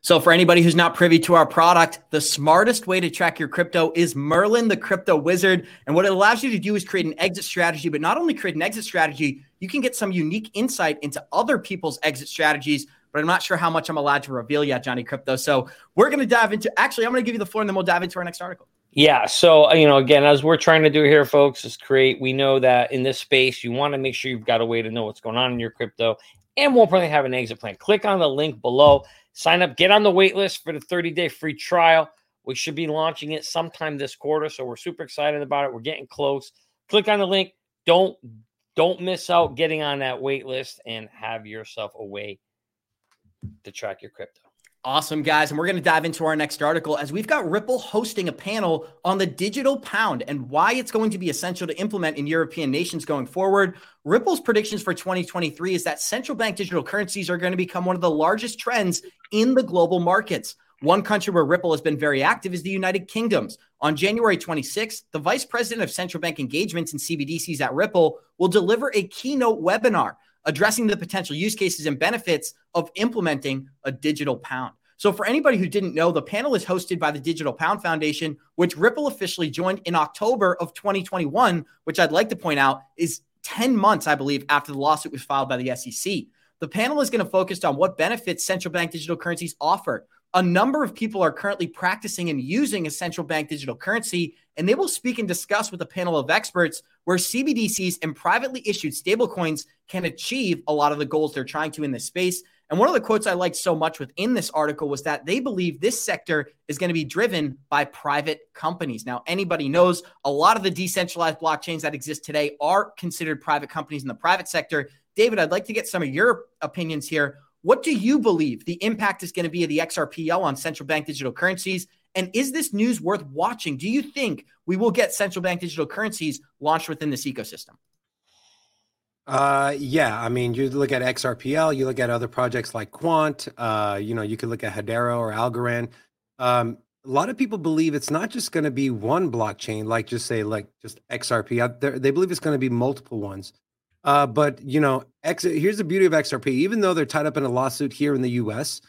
Speaker 2: So, for anybody who's not privy to our product, the smartest way to track your crypto is Merlin, the crypto wizard. And what it allows you to do is create an exit strategy, but not only create an exit strategy, you can get some unique insight into other people's exit strategies. But I'm not sure how much I'm allowed to reveal yet, Johnny Krypto. So, we're going to dive into actually, I'm going to give you the floor and then we'll dive into our next article.
Speaker 3: Yeah. So, uh, you know, again, as we're trying to do here, folks, is create, we know that in this space, you want to make sure you've got a way to know what's going on in your crypto and more importantly, have an exit plan. Click on the link below. Sign up, get on the wait list for the 30 day free trial. We should be launching it sometime this quarter. So we're super excited about it. We're getting close. Click on the link. Don't don't miss out getting on that wait list and have yourself a way to track your crypto.
Speaker 2: Awesome, guys. And we're going to dive into our next article as we've got Ripple hosting a panel on the digital pound and why it's going to be essential to implement in European nations going forward. Ripple's predictions for 2023 is that central bank digital currencies are going to become one of the largest trends in the global markets. One country where Ripple has been very active is the United Kingdoms. On January 26th, the vice president of central bank engagements and CBDCs at Ripple will deliver a keynote webinar addressing the potential use cases and benefits of implementing a digital pound. So, for anybody who didn't know, the panel is hosted by the Digital Pound Foundation, which Ripple officially joined in October of 2021, which I'd like to point out is 10 months, I believe, after the lawsuit was filed by the SEC. The panel is going to focus on what benefits central bank digital currencies offer. A number of people are currently practicing and using a central bank digital currency, and they will speak and discuss with a panel of experts where CBDCs and privately issued stablecoins can achieve a lot of the goals they're trying to in this space. And one of the quotes I liked so much within this article was that they believe this sector is going to be driven by private companies. Now, anybody knows a lot of the decentralized blockchains that exist today are considered private companies in the private sector. David, I'd like to get some of your opinions here. What do you believe the impact is going to be of the XRPL on central bank digital currencies? And is this news worth watching? Do you think we will get central bank digital currencies launched within this ecosystem?
Speaker 5: Uh, yeah, I mean, you look at XRPL, you look at other projects like Quant, uh, you know, you could look at Hedera or Algorand. Um, a lot of people believe it's not just going to be one blockchain, like just say like just XRP. They believe it's going to be multiple ones. Uh, but you know, X, here's the beauty of XRP. Even though they're tied up in a lawsuit here in the U.S.,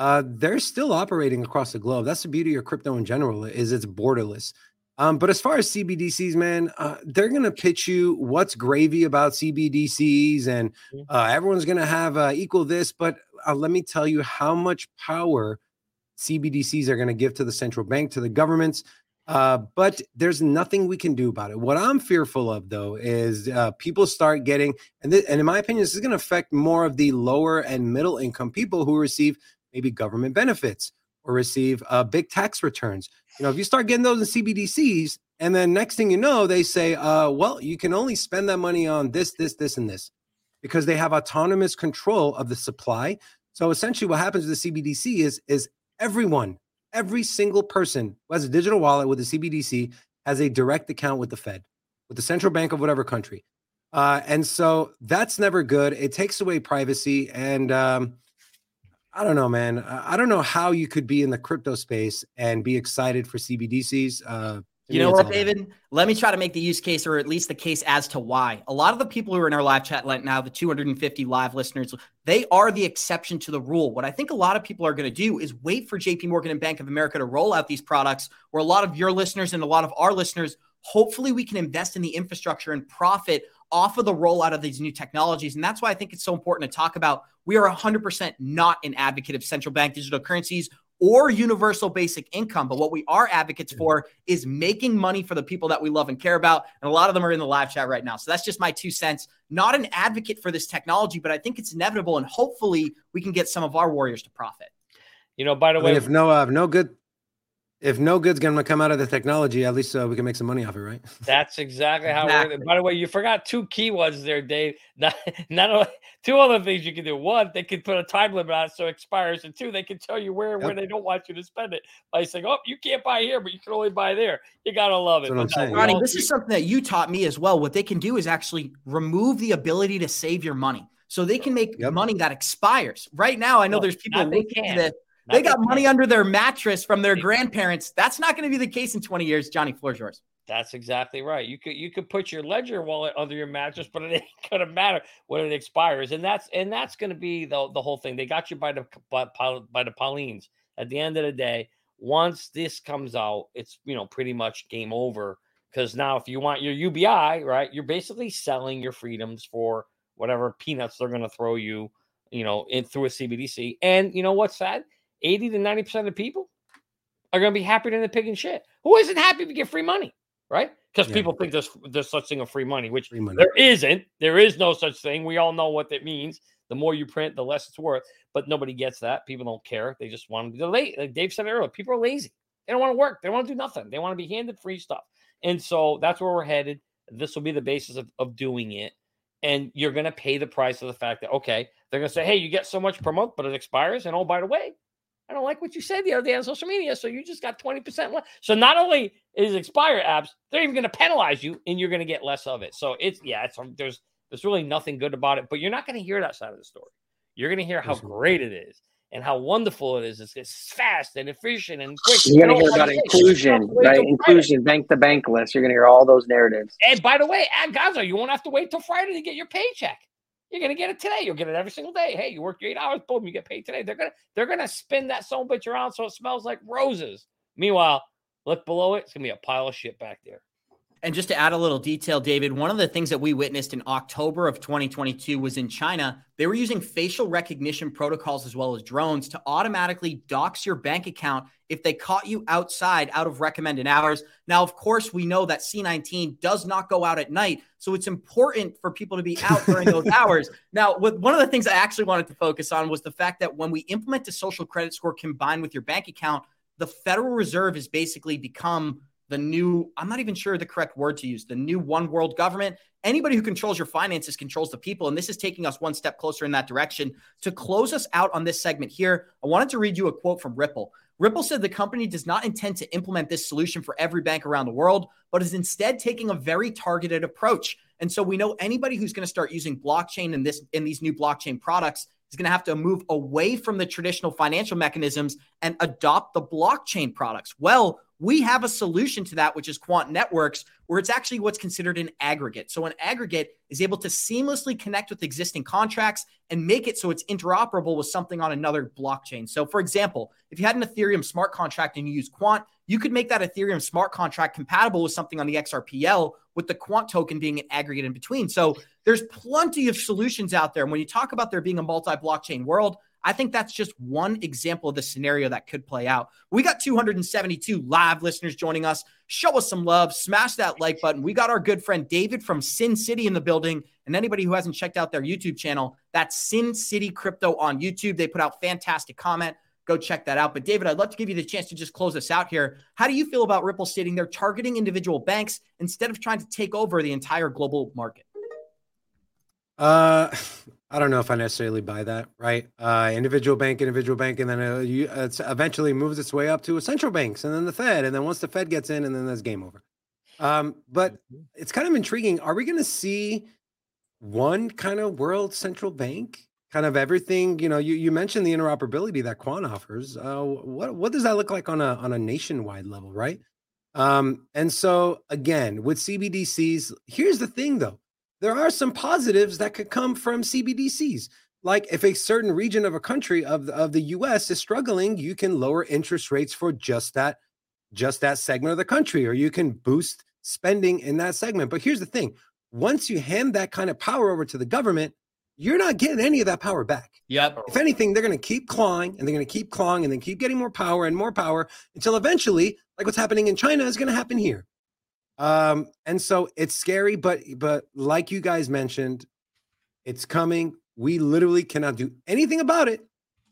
Speaker 5: uh, they're still operating across the globe. That's the beauty of crypto in general is it's borderless. Um, but as far as CBDCs, man, uh, they're going to pitch you what's gravy about CBDCs, and mm-hmm. uh, everyone's going to have uh, equal this. But uh, let me tell you how much power CBDCs are going to give to the central bank, to the governments. Uh, but there's nothing we can do about it. What I'm fearful of, though, is uh, people start getting, and, th- and in my opinion, this is going to affect more of the lower and middle income people who receive maybe government benefits or receive big tax returns you know, if you start getting those in CBDCs, and then next thing you know, they say, uh, well, you can only spend that money on this, this, this, and this, because they have autonomous control of the supply. So essentially, what happens with the CBDC is is everyone, every single person who has a digital wallet with a CBDC has a direct account with the Fed, with the central bank of whatever country. Uh, and so that's never good. It takes away privacy. And um, I don't know, man. I don't know how you could be in the crypto space and be excited for CBDCs. Uh,
Speaker 2: you know what, David? Let me try to make the use case or at least the case as to why. A lot of the people who are in our live chat right now, the 250 live listeners, they are the exception to the rule. What I think a lot of people are going to do is wait for JP Morgan and Bank of America to roll out these products where a lot of your listeners and a lot of our listeners, hopefully we can invest in the infrastructure and profit off of the rollout of these new technologies. And that's why I think it's so important to talk about. We are 100% not an advocate of central bank digital currencies or universal basic income. But what we are advocates for is making money for the people that we love and care about. And a lot of them are in the live chat right now. So that's just my two cents. Not an advocate for this technology, but I think it's inevitable. And hopefully we can get some of our warriors to profit.
Speaker 3: You know, by the way,
Speaker 5: if no, uh, no good if no good's going to come out of the technology, at least uh, we can make some money off it, right?
Speaker 3: That's exactly how. Exactly. By the way, you forgot two key keywords there, Dave. Not, not only two other things you can do. One, they can put a time limit on it so it expires, and two, they can tell you where yep. where they don't want you to spend it by saying, "Oh, you can't buy here, but you can only buy there." You gotta love it.
Speaker 5: That's what I'm.
Speaker 2: Ronnie, this is something that you taught me as well. What they can do is actually remove the ability to save your money, so they can make yep. money that expires. Right now, I know no, there's people looking at it they got money under their mattress from their grandparents. That's not going to be the case in 20 years. Johnny, floor's.
Speaker 3: That's exactly right. You could you could put your ledger wallet under your mattress, but it ain't gonna matter when it expires. And that's and that's gonna be the the whole thing. They got you by the by, by the Paulines. At the end of the day, once this comes out, it's you know pretty much game over. Because now, if you want your UBI, right, you're basically selling your freedoms for whatever peanuts they're gonna throw you, you know, in through a CBDC. And you know what's sad? 80 to 90% of people are going to be happier than the pig and shit. Who isn't happy to get free money, right? Because yeah. people think there's there's such thing of free money, which free money. there isn't. There is no such thing. We all know what that means. The more you print, the less it's worth. But nobody gets that. People don't care. They just want to be late. Like Dave said earlier, people are lazy. They don't want to work. They want to do nothing. They want to be handed free stuff. And so that's where we're headed. This will be the basis of, of doing it. And you're going to pay the price of the fact that, okay, they're going to say, hey, you get so much per month, but it expires. And oh, by the way, I don't like what you said the other day on social media. So you just got 20% less. So not only is expired apps, they're even going to penalize you and you're going to get less of it. So it's, yeah, it's, um, there's, there's really nothing good about it, but you're not going to hear that side of the story. You're going to hear how great it is and how wonderful it is. It's, it's fast and efficient and quick.
Speaker 4: You're going to hear about inclusion, right? Inclusion, bank to bankless. You're going to hear all those narratives.
Speaker 3: And by the way, at Gaza, you won't have to wait till Friday to get your paycheck. You're gonna get it today. You'll get it every single day. Hey, you work your eight hours, boom, you get paid today. They're gonna they're gonna spin that son bitch around so it smells like roses. Meanwhile, look below it, it's gonna be a pile of shit back there.
Speaker 2: And just to add a little detail, David, one of the things that we witnessed in October of 2022 was in China, they were using facial recognition protocols as well as drones to automatically dox your bank account if they caught you outside out of recommended hours. Now, of course, we know that C19 does not go out at night. So it's important for people to be out during those hours. Now, with, one of the things I actually wanted to focus on was the fact that when we implement a social credit score combined with your bank account, the Federal Reserve has basically become the new, I'm not even sure the correct word to use, the new one world government. Anybody who controls your finances controls the people. And this is taking us one step closer in that direction. To close us out on this segment here, I wanted to read you a quote from Ripple. Ripple said the company does not intend to implement this solution for every bank around the world, but is instead taking a very targeted approach. And so we know anybody who's going to start using blockchain in this in these new blockchain products is going to have to move away from the traditional financial mechanisms and adopt the blockchain products. Well, we have a solution to that, which is Quant Networks, where it's actually what's considered an aggregate. So, an aggregate is able to seamlessly connect with existing contracts and make it so it's interoperable with something on another blockchain. So, for example, if you had an Ethereum smart contract and you use Quant, you could make that Ethereum smart contract compatible with something on the XRPL with the Quant token being an aggregate in between. So, there's plenty of solutions out there. And when you talk about there being a multi blockchain world, I think that's just one example of the scenario that could play out. We got 272 live listeners joining us. Show us some love, smash that like button. We got our good friend David from Sin City in the building. And anybody who hasn't checked out their YouTube channel, that's Sin City Crypto on YouTube. They put out fantastic comment. Go check that out. But David, I'd love to give you the chance to just close us out here. How do you feel about Ripple stating they're targeting individual banks instead of trying to take over the entire global market?
Speaker 5: Uh, I don't know if I necessarily buy that. Right, uh, individual bank, individual bank, and then uh, you, it's eventually moves its way up to central banks, and then the Fed, and then once the Fed gets in, and then there's game over. Um, but mm-hmm. it's kind of intriguing. Are we going to see one kind of world central bank? Kind of everything, you know. You, you mentioned the interoperability that Quant offers. Uh, what what does that look like on a on a nationwide level, right? Um, and so again, with CBDCs, here's the thing though there are some positives that could come from CBDCs. Like if a certain region of a country of the, of the US is struggling, you can lower interest rates for just that just that segment of the country or you can boost spending in that segment. But here's the thing, once you hand that kind of power over to the government, you're not getting any of that power back.
Speaker 2: Yep.
Speaker 5: If anything, they're going to keep clawing and they're going to keep clawing and then keep getting more power and more power until eventually, like what's happening in China, is going to happen here. Um, and so it's scary, but but like you guys mentioned, it's coming. We literally cannot do anything about it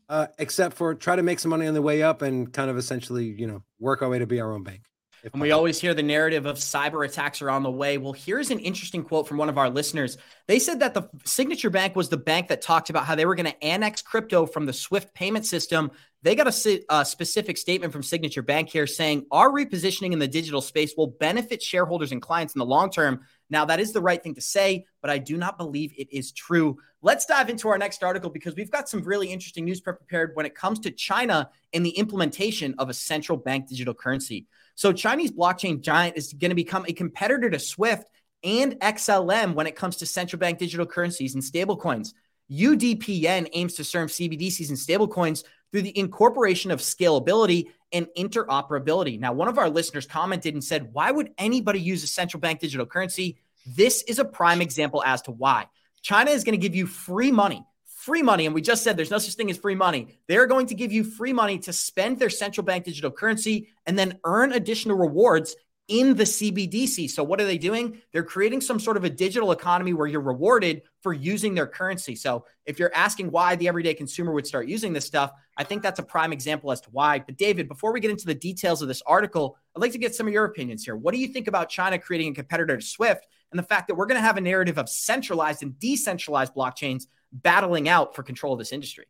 Speaker 5: uh, except for try to make some money on the way up and kind of essentially, you know, work our way to be our own bank.
Speaker 2: And we always hear the narrative of cyber attacks are on the way. Well, here's an interesting quote from one of our listeners. They said that the Signature Bank was the bank that talked about how they were going to annex crypto from the SWIFT payment system. They got a, a, specific statement from Signature Bank here saying our repositioning in the digital space will benefit shareholders and clients in the long term. Now, that is the right thing to say, but I do not believe it is true. Let's dive into our next article because we've got some really interesting news prepared when it comes to China and the implementation of a central bank digital currency. So Chinese blockchain giant is going to become a competitor to Swift and XLM when it comes to central bank digital currencies and stablecoins. UDPN aims to serve CBDCs and stablecoins through the incorporation of scalability and interoperability. Now, one of our listeners commented and said, Why would anybody use a central bank digital currency? This is a prime example as to why. China is going to give you free money free money. And we just said there's no such thing as free money. They're going to give you free money to spend their central bank digital currency and then earn additional rewards in the CBDC. So, what are they doing? They're creating some sort of a digital economy where you're rewarded for using their currency. So, if you're asking why the everyday consumer would start using this stuff, I think that's a prime example as to why. But, David, before we get into the details of this article, I'd like to get some of your opinions here. What do you think about China creating a competitor to SWIFT and the fact that we're going to have a narrative of centralized and decentralized blockchains battling out for control of this industry.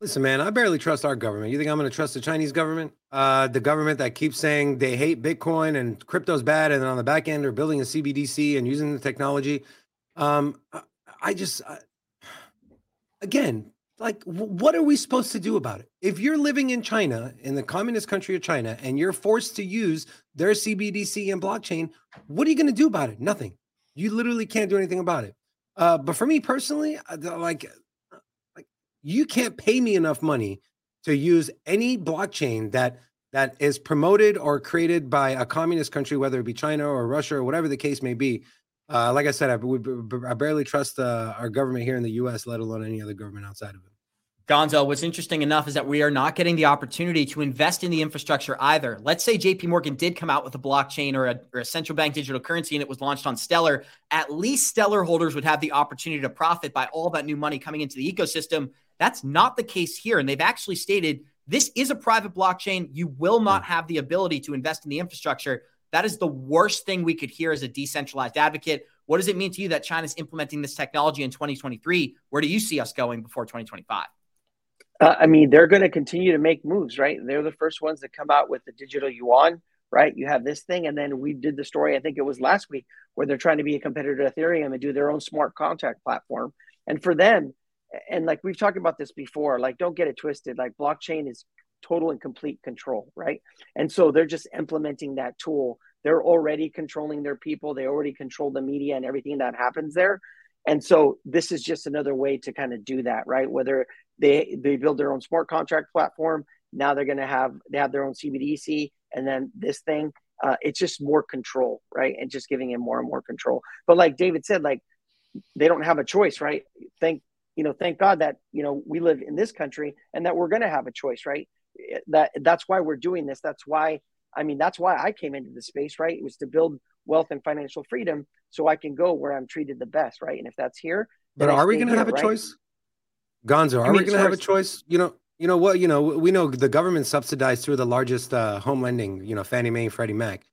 Speaker 5: Listen, man, I barely trust our government. You think I'm going to trust the Chinese government? Uh, the government that keeps saying they hate Bitcoin and crypto's bad, and then on the back end, they're building a CBDC and using the technology. Um, I just, uh, again, like, what are we supposed to do about it? If you're living in China, in the communist country of China, and you're forced to use their CBDC and blockchain, what are you going to do about it? Nothing. You literally can't do anything about it. Uh, but for me personally, like, like you can't pay me enough money to use any blockchain that that is promoted or created by a communist country, whether it be China or Russia or whatever the case may be. Uh, like I said, I, I barely trust uh, our government here in the U.S., let alone any other government outside of it.
Speaker 2: Gonzo, what's interesting enough is that we are not getting the opportunity to invest in the infrastructure either. Let's say JP Morgan did come out with a blockchain or a, or a, central bank digital currency and it was launched on Stellar. At least Stellar holders would have the opportunity to profit by all that new money coming into the ecosystem. That's not the case here. And they've actually stated this is a private blockchain. You will not hmm. have the ability to invest in the infrastructure. That is the worst thing we could hear as a decentralized advocate. What does it mean to you that China's implementing this technology in 2023? Where do you see us going before 2025?
Speaker 4: Uh, I mean, they're going to continue to make moves, right? They're the first ones that come out with the digital yuan, right? You have this thing, and then we did the story. I think it was last week where they're trying to be a competitor to Ethereum and do their own smart contract platform. And for them, and like we've talked about this before, like don't get it twisted. Like blockchain is total and complete control, right? And so they're just implementing that tool. They're already controlling their people. They already control the media and everything that happens there. And so this is just another way to kind of do that, right? Whether they they build their own smart contract platform, now they're going to have they have their own CBDC, and then this thing, uh, it's just more control, right? And just giving him more and more control. But like David said, like they don't have a choice, right? Thank you know, thank God that you know we live in this country and that we're going to have a choice, right? That that's why we're doing this. That's why I mean that's why I came into the space, right? It was to build wealth and financial freedom so I can go where I'm treated the best, right? And if that's here,
Speaker 5: but are we going to have a right? choice? Gonzo, are I mean, we going to have a choice? You know, you know what? You know, we know the government subsidized through the largest uh, home lending. You know, Fannie Mae and Freddie Mac.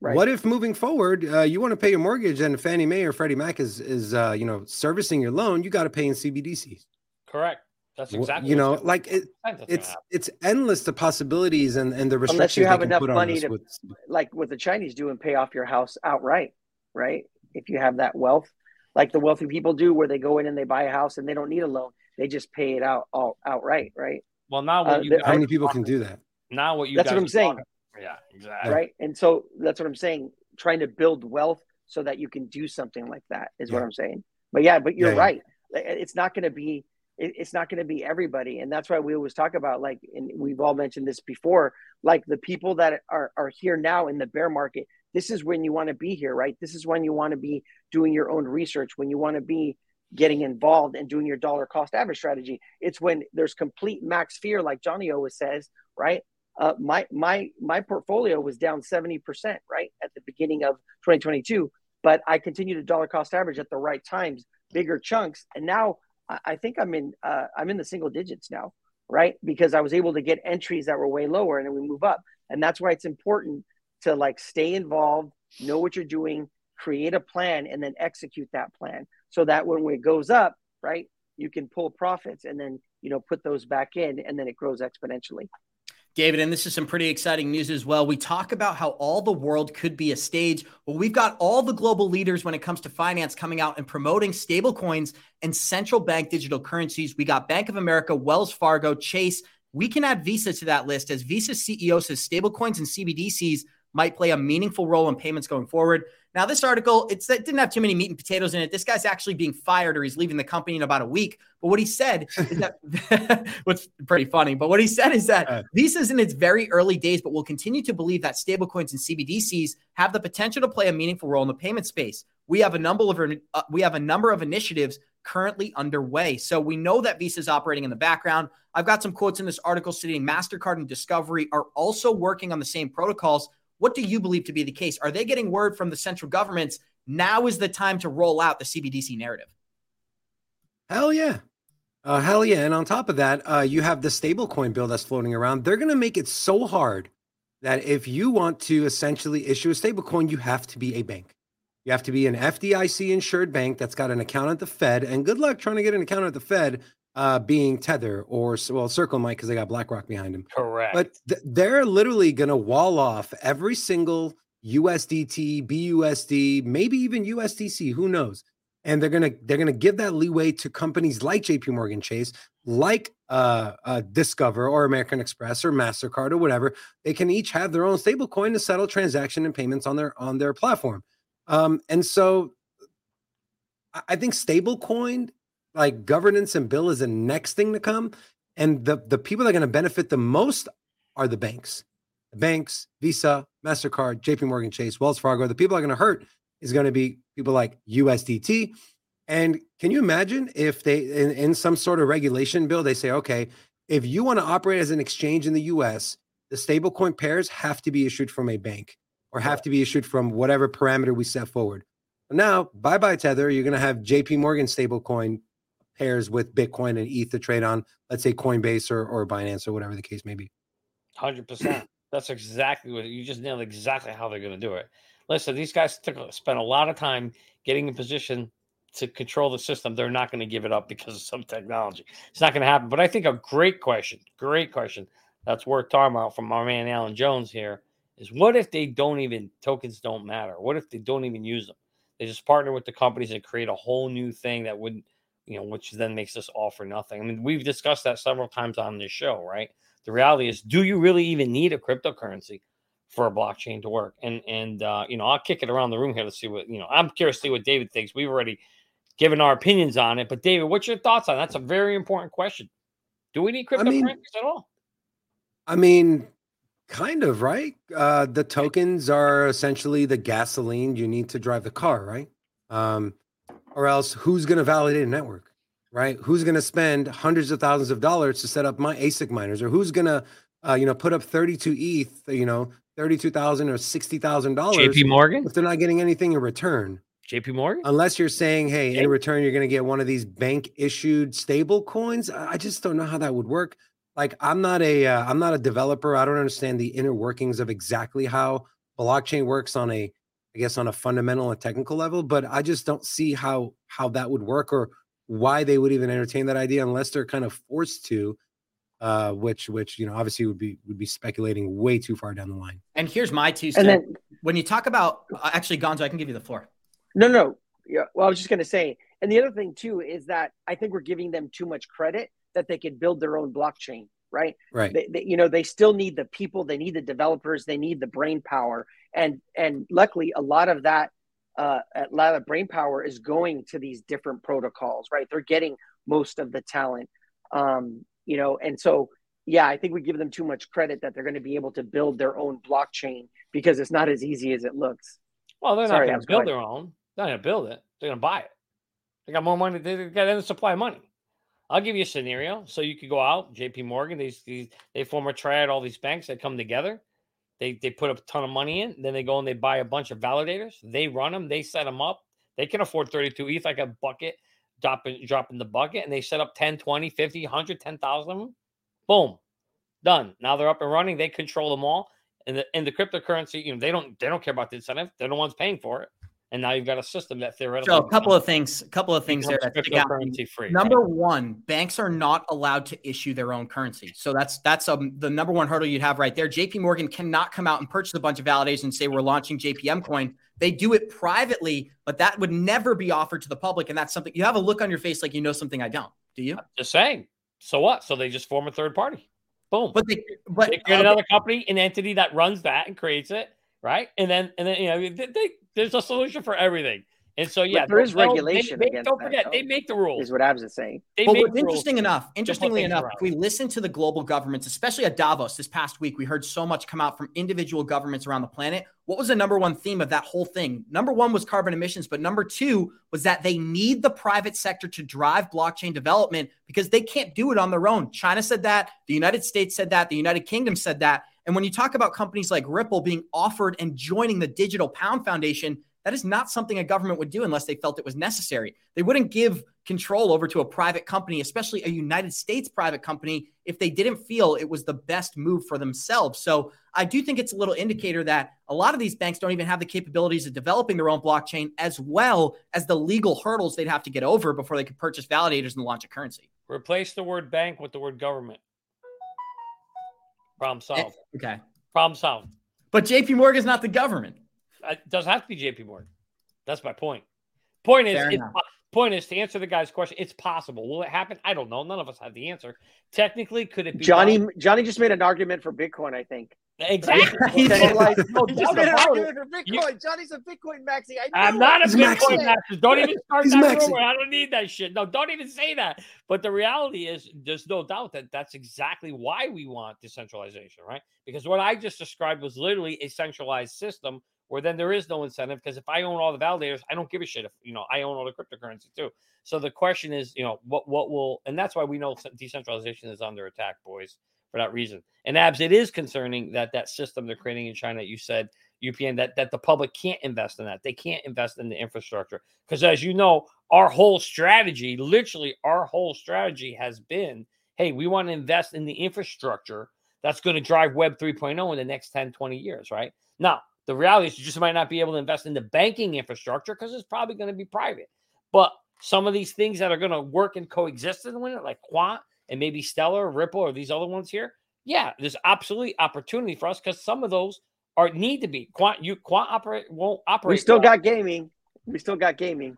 Speaker 5: Right. What if moving forward, uh, you want to pay your mortgage and Fannie Mae or Freddie Mac is is uh, you know servicing your loan? You got to pay in CBDCs.
Speaker 3: Correct. That's exactly
Speaker 5: you know, like it, it's it's endless the possibilities and and the restrictions.
Speaker 4: Unless you have enough money to, with, like what the Chinese do, and pay off your house outright, right? If you have that wealth, like the wealthy people do, where they go in and they buy a house and they don't need a loan, they just pay it out all outright, right?
Speaker 3: Well, now uh,
Speaker 5: how many people can do that?
Speaker 3: Now what you
Speaker 4: that's what I'm saying.
Speaker 3: Yeah, exactly.
Speaker 4: Right. And so that's what I'm saying. Trying to build wealth so that you can do something like that is yeah. what I'm saying. But yeah, but you're yeah, right. Yeah. It's not going to be it's not going to be everybody and that's why we always talk about like and we've all mentioned this before like the people that are, are here now in the bear market this is when you want to be here right this is when you want to be doing your own research when you want to be getting involved and doing your dollar cost average strategy. It's when there's complete max fear like johnny always says right? Uh, my my my portfolio was down 70% right at the beginning of 2022 but i continue to dollar cost average at the right times bigger chunks. And now i, I think i'm in uh, i'm in the single digits now right? Because i was able to get entries that were way lower and then we move up. And that's why it's important to like stay involved know what you're doing create a plan and then execute that plan so that when it goes up right you can pull profits and then you know put those back in and then it grows exponentially
Speaker 2: David, and this is some pretty exciting news as well. We talk about how all the world could be a stage. Well, we've got all the global leaders when it comes to finance coming out and promoting stablecoins and central bank digital currencies. We got Bank of America, Wells Fargo, Chase. We can add Visa to that list as Visa CEO says stablecoins and CBDCs might play a meaningful role in payments going forward. Now, this article, it's, it didn't have too many meat and potatoes in it. This guy's actually being fired or he's leaving the company in about a week. But what he said is that, what's pretty funny, but what he said is that Visa's in its very early days, but we'll continue to believe that stablecoins and CBDCs have the potential to play a meaningful role in the payment space. We have a number of uh, we have a number of initiatives currently underway. So we know that Visa is operating in the background. I've got some quotes in this article stating MasterCard and Discovery are also working on the same protocols what do you believe to be the case? Are they getting word from the central governments? Now is the time to roll out the CBDC narrative.
Speaker 5: Hell yeah. Uh, hell yeah. And on top of that, uh, you have the stablecoin bill that's floating around. They're going to make it so hard that if you want to essentially issue a stablecoin, you have to be a bank. You have to be an FDIC insured bank that's got an account at the Fed. And good luck trying to get an account at the Fed uh, being Tether or well Circle Mike because they got BlackRock behind them.
Speaker 3: Correct.
Speaker 5: But th- they're literally going to wall off every single USDT, BUSD, maybe even USDC. Who knows? And they're gonna they're gonna give that leeway to companies like J.P. Morgan Chase, like uh, uh, Discover or American Express or Mastercard or whatever. They can each have their own stablecoin to settle transaction and payments on their on their platform. Um, and so I think stablecoin, like governance and bill, is the next thing to come. And the the people that are going to benefit the most are the banks, the banks, Visa, Mastercard, J.P. Morgan Chase, Wells Fargo. The people that are going to hurt is going to be people like USDT. And can you imagine if they in, in some sort of regulation bill they say, okay, if you want to operate as an exchange in the U.S., the stablecoin pairs have to be issued from a bank or have to be issued from whatever parameter we set forward. Now, bye bye Tether. You're going to have JP Morgan stablecoin pairs with Bitcoin and ETH to trade on, let's say Coinbase or, or Binance or whatever the case may be.
Speaker 3: 100%. That's exactly what you just nailed exactly how they're going to do it. Listen, these guys took spent a lot of time getting in position to control the system. They're not going to give it up because of some technology. It's not going to happen. But I think a great question, great question that's worth talking about from our man Alan Jones here is what if they don't even tokens don't matter? What if they don't even use them? They just partner with the companies and create a whole new thing that would, you know, which then makes us all for nothing. I mean, we've discussed that several times on this show, right? The reality is, do you really even need a cryptocurrency for a blockchain to work? And and uh, you know, I'll kick it around the room here to see what you know. I'm curious to see what David thinks. We've already given our opinions on it, but David, what's your thoughts on? It? That's a very important question. Do we need cryptocurrencies I mean, at all?
Speaker 5: I mean, kind of, right? Uh, the tokens are essentially the gasoline you need to drive the car, right? Um, or else, who's going to validate a network, right? Who's going to spend hundreds of thousands of dollars to set up my ASIC miners, or who's going to, uh, you know, put up 32 ETH, you know, thirty-two thousand or sixty thousand dollars?
Speaker 3: JP Morgan,
Speaker 5: if they're not getting anything in return.
Speaker 3: JP Morgan,
Speaker 5: unless you're saying, hey, in return you're going to get one of these bank issued stable coins. I just don't know how that would work like i'm not a am uh, not a developer i don't understand the inner workings of exactly how blockchain works on a i guess on a fundamental and technical level but i just don't see how how that would work or why they would even entertain that idea unless they're kind of forced to uh which which you know obviously would be would be speculating way too far down the line.
Speaker 2: And here's my two cents. then, when you talk about uh, actually gonzo i can give you the floor.
Speaker 4: No no. Yeah well i was just going to say and the other thing too is that i think we're giving them too much credit that they could build their own blockchain right?
Speaker 5: Right.
Speaker 4: They, they, you know they still need the people they need the developers they need the brain power and and luckily a lot of that uh, a lot of brain power is going to these different protocols right? They're getting most of the talent. Um, you know and so yeah i think we give them too much credit that they're going to be able to build their own blockchain because it's not as easy as it looks.
Speaker 3: Well they're Sorry, not going to build their own. They're not going to build it. They're going to buy it. They got more money. They got any supply of money. I'll give you a scenario. So you could go out, JP Morgan, these, these they form a triad, all these banks that come together. They they put a ton of money in, then they go and they buy a bunch of validators. They run them, they set them up. They can afford 32 ETH like a bucket, drop in, drop in the bucket, and they set up 10, 20, 50, 100, 10,000 of them. Boom. Done. Now they're up and running. They control them all. And the and the cryptocurrency, you know, they don't they don't care about the incentive. They're the ones paying for it and now you've got a system that theoretically.
Speaker 2: So a couple of things, a couple of things there.
Speaker 3: Cryptocurrency free.
Speaker 2: Number right? one, banks are not allowed to issue their own currency. So that's that's um, the number one hurdle you'd have right there. J.P. Morgan cannot come out and purchase a bunch of validators and say we're launching JPM coin. They do it privately, but that would never be offered to the public, and that's something you have a look on your face like you know something I don't. Do you? I'm
Speaker 3: just saying. So what? So they just form a third party. Boom.
Speaker 2: But they but
Speaker 3: they create another company, an entity that runs that and creates it, right? And then and then you know they, they, there's a solution for everything. And so, yeah,
Speaker 4: but there is regulation.
Speaker 3: They, they, don't forget, they make the rules.
Speaker 4: Is what Abs is saying.
Speaker 2: They well, what's interesting enough, interestingly enough, if we listen to the global governments, especially at Davos this past week, we heard so much come out from individual governments around the planet. What was the number one theme of that whole thing? Number one was carbon emissions, but number two was that they need the private sector to drive blockchain development because they can't do it on their own. China said that. The United States said that. The United Kingdom said that. And when you talk about companies like Ripple being offered and joining the Digital Pound Foundation, that is not something a government would do unless they felt it was necessary. They wouldn't give control over to a private company, especially a United States private company, if they didn't feel it was the best move for themselves. So I do think it's a little indicator that a lot of these banks don't even have the capabilities of developing their own blockchain as well as the legal hurdles they'd have to get over before they could purchase validators and launch a currency.
Speaker 3: Replace the word bank with the word government. Problem eh, solved.
Speaker 2: Okay.
Speaker 3: Problem solved.
Speaker 2: But JP Morgan is not the government
Speaker 3: it doesn't have to be JP Morgan. That's my point. Point is, point is to answer the guy's question. It's possible. Will it happen? I don't know. None of us have the answer. Technically, could it be?
Speaker 4: Johnny done? Johnny just made an argument for Bitcoin. I think.
Speaker 3: Exactly.
Speaker 4: He's
Speaker 3: like,
Speaker 4: no just an argument for Bitcoin. You, Johnny's a Bitcoin maxi. I
Speaker 3: am not a He's Bitcoin maxi. Don't even start He's that rumor. I don't need that shit. No, don't even say that. But the reality is, there's no doubt that that's exactly why we want decentralization, right? Because what I just described was literally a centralized system where then there is no incentive. Because if I own all the validators, I don't give a shit if you know I own all the cryptocurrency too. So the question is, you know, what what will, and that's why we know decentralization is under attack, boys for that reason. And abs, it is concerning that that system they're creating in China, you said UPN, that that the public can't invest in that. They can't invest in the infrastructure because, as you know, our whole strategy, literally, our whole strategy has been, hey, we want to invest in the infrastructure that's going to drive Web 3.0 in the next 10, 20 years, right? Now, the reality is you just might not be able to invest in the banking infrastructure because it's probably going to be private. But some of these things that are going to work and coexist in it, like Quant and maybe Stellar, Ripple, or these other ones here, yeah, there's absolutely opportunity for us because some of those are need to be quant. You quant operate won't operate.
Speaker 4: We still well. got gaming. We still got gaming.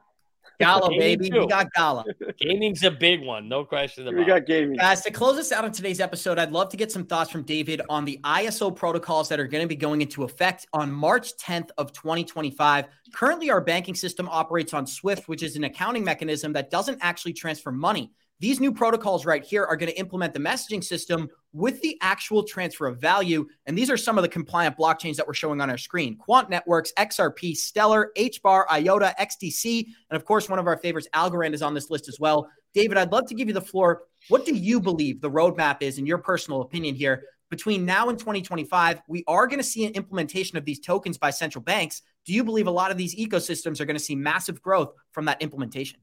Speaker 2: Gala, baby. Too. We got Gala.
Speaker 3: Gaming's a big one, no question about
Speaker 4: We got gaming.
Speaker 2: Guys, to close us out on today's episode, I'd love to get some thoughts from David on the ISO protocols that are going to be going into effect on March 10th of 2025. Currently, our banking system operates on SWIFT, which is an accounting mechanism that doesn't actually transfer money. These new protocols right here are going to implement the messaging system with the actual transfer of value. And these are some of the compliant blockchains that we're showing on our screen Quant Networks, XRP, Stellar, HBAR, IOTA, XDC, and of course, one of our favorites, Algorand, is on this list as well. David, I'd love to give you the floor. What do you believe the roadmap is, in your personal opinion, here? Between now and 2025, we are going to see an implementation of these tokens by central banks. Do you believe a lot of these ecosystems are going to see massive growth from that implementation?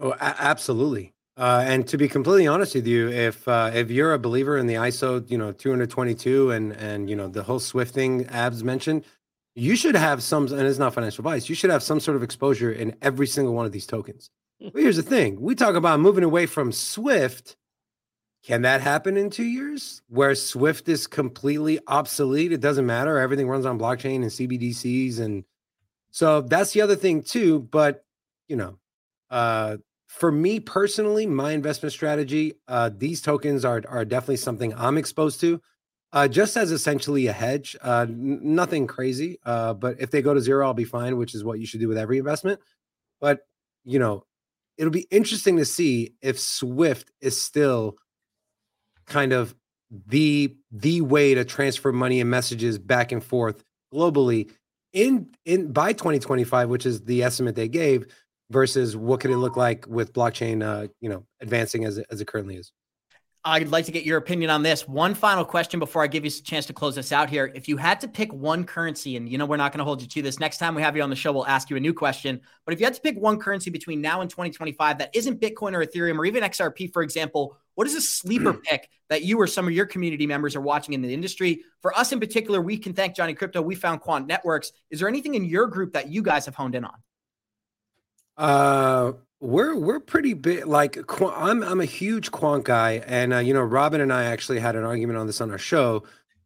Speaker 5: Oh, a- absolutely. Uh, and to be completely honest with you, if uh, if you're a believer in the ISO, you know, 222 and and you know the whole Swift thing Abs mentioned, you should have some, and it's not financial advice. You should have some sort of exposure in every single one of these tokens. But here's the thing: we talk about moving away from Swift. Can that happen in two years, where Swift is completely obsolete? It doesn't matter. Everything runs on blockchain and CBDCs, and so that's the other thing too. But you know, uh, for me personally, my investment strategy, uh, these tokens are are definitely something I'm exposed to, uh, just as essentially a hedge. Uh, n- nothing crazy, uh, but if they go to zero, I'll be fine, which is what you should do with every investment. But you know, it'll be interesting to see if Swift is still kind of the the way to transfer money and messages back and forth globally in in by 2025 which is the estimate they gave versus what could it look like with blockchain uh, you know advancing as it, as it currently is
Speaker 2: I'd like to get your opinion on this. One final question before I give you a chance to close this out here. If you had to pick one currency, and you know, we're not going to hold you to this. Next time we have you on the show, we'll ask you a new question. But if you had to pick one currency between now and 2025 that isn't Bitcoin or Ethereum or even XRP, for example, what is a sleeper pick that you or some of your community members are watching in the industry? For us in particular, we can thank Johnny Krypto. We found Quant Networks. Is there anything in your group that you guys have honed in on?
Speaker 5: Uh, we're we're pretty big. Like I'm I'm a huge quant guy, and uh, you know, Robin and I actually had an argument on this on our show.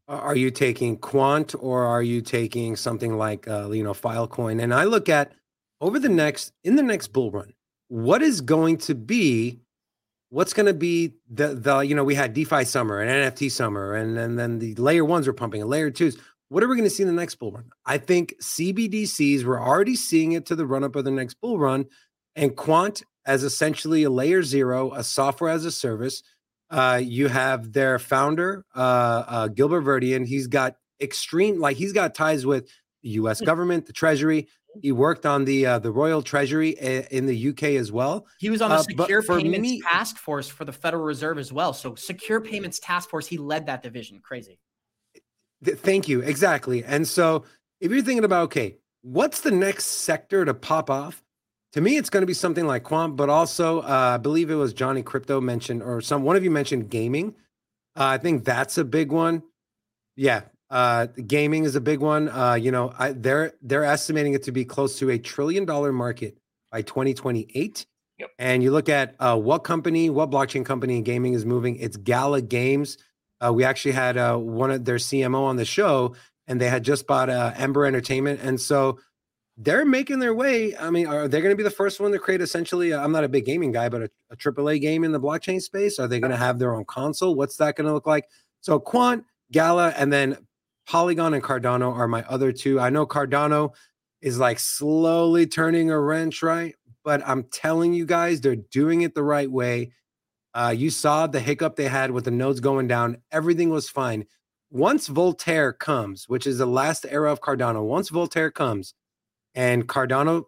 Speaker 5: Are you taking quant or are you taking something like uh, you know Filecoin? And I look at over the next in the next bull run, what is going to be what's going to be the the you know we had DeFi summer and NFT summer, and and then the layer ones were pumping, and layer twos. What are we going to see in the next bull run? I think CBDCs, we're already seeing it to the run up of the next bull run, and Quant as essentially a layer zero, a software as a service. Uh, you have their founder, uh, uh, Gilbert Verdian. He's got extreme, like he's got ties with the U.S. Hmm. government, the Treasury. He worked on the uh, the Royal Treasury a- in the UK as well.
Speaker 2: He was on the uh, Secure Payments me, Task Force for the Federal Reserve as well. So Secure Payments Task Force, he led that division. Crazy.
Speaker 5: Th- thank you. Exactly. And so if you're thinking about, okay, what's the next sector to pop off? To me, it's going to be something like Quant, but also uh, I believe it was Johnny Krypto mentioned, or some one of you mentioned gaming. Uh, I think that's a big one. Yeah, uh, gaming is a big one. Uh, you know, I, they're they're estimating it to be close to a trillion dollar market by 2028. Yep. And you look at uh, what company, what blockchain company in gaming is moving. It's Gala Games. Uh, we actually had uh, one of their CMO on the show, and they had just bought uh, Ember Entertainment, and so they're making their way. I mean, are they going to be the first one to create essentially? i am not a big gaming guy, but a, a AAA game in the blockchain space. Are they going to have their own console? What's that going to look like? So Quant Gala, and then Polygon and Cardano are my other two. I know Cardano is like slowly turning a wrench, right? But I'm telling you guys, they're doing it the right way. Uh, you saw the hiccup they had with the nodes going down. Everything was fine. Once Voltaire comes, which is the last era of Cardano, once Voltaire comes and Cardano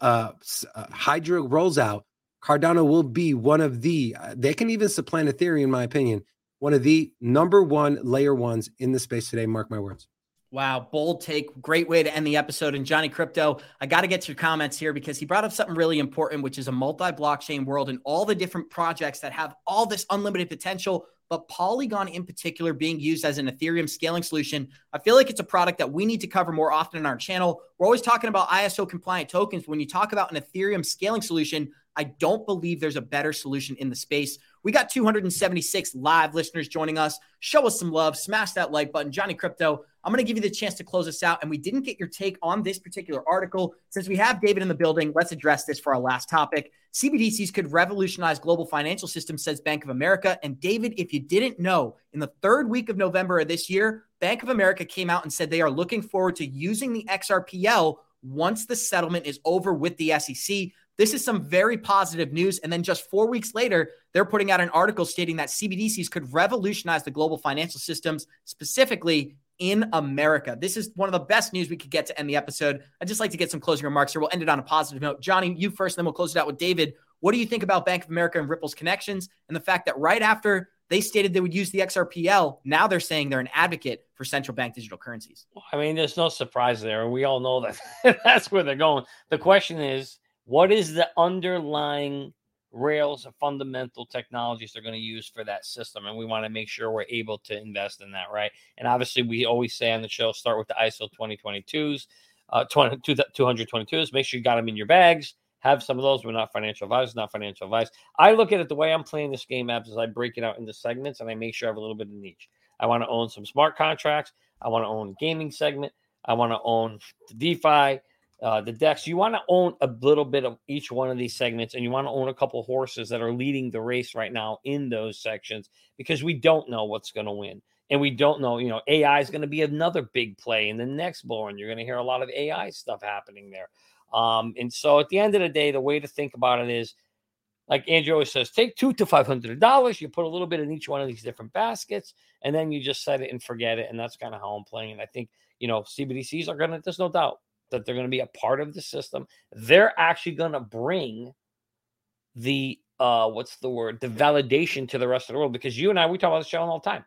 Speaker 5: uh, uh, Hydra rolls out, Cardano will be one of the, uh, they can even supplant Ethereum, in my opinion, one of the number one layer ones in the space today. Mark my words.
Speaker 2: Wow, bold take. Great way to end the episode. And Johnny Krypto, I got to get your comments here because he brought up something really important, which is a multi blockchain world and all the different projects that have all this unlimited potential. But Polygon in particular being used as an Ethereum scaling solution, I feel like it's a product that we need to cover more often in our channel. We're always talking about ISO compliant tokens. When you talk about an Ethereum scaling solution, I don't believe there's a better solution in the space. We got 276 live listeners joining us. Show us some love, smash that like button. Johnny Krypto, I'm going to give you the chance to close us out. And we didn't get your take on this particular article. Since we have David in the building, let's address this for our last topic. CBDCs could revolutionize global financial systems, says Bank of America. And David, if you didn't know, in the third week of November of this year, Bank of America came out and said they are looking forward to using the XRPL once the settlement is over with the SEC. This is some very positive news. And then just four weeks later, they're putting out an article stating that CBDCs could revolutionize the global financial systems, specifically in America. This is one of the best news we could get to end the episode. I'd just like to get some closing remarks here. We'll end it on a positive note. Johnny, you first, then we'll close it out with David. What do you think about Bank of America and Ripple's connections and the fact that right after they stated they would use the XRPL, now they're saying they're an advocate for central bank digital currencies?
Speaker 3: I mean, there's no surprise there. We all know that that's where they're going. The question is, what is the underlying rails of fundamental technologies they're going to use for that system? And we want to make sure we're able to invest in that, right? And obviously, we always say on the show start with the ISO 2022s, uh, 20, 222s. Make sure you got them in your bags. Have some of those. We're not financial advisors, not financial advice. I look at it the way I'm playing this game, Abs, is I break it out into segments and I make sure I have a little bit in each. I want to own some smart contracts. I want to own gaming segment. I want to own the DeFi uh, the decks. You want to own a little bit of each one of these segments, and you want to own a couple horses that are leading the race right now in those sections because we don't know what's going to win. And we don't know, you know, AI is going to be another big play in the next bull run. You're going to hear a lot of AI stuff happening there. Um, and so at the end of the day, the way to think about it is like Andrew always says, take two to five hundred dollars. You put a little bit in each one of these different baskets, and then you just set it and forget it. And that's kind of how I'm playing. And I think you know CBDCs are gonna. There's no doubt that they're going to be a part of the system. They're actually going to bring the uh what's the word the validation to the rest of the world because you and I we talk about the show all the time.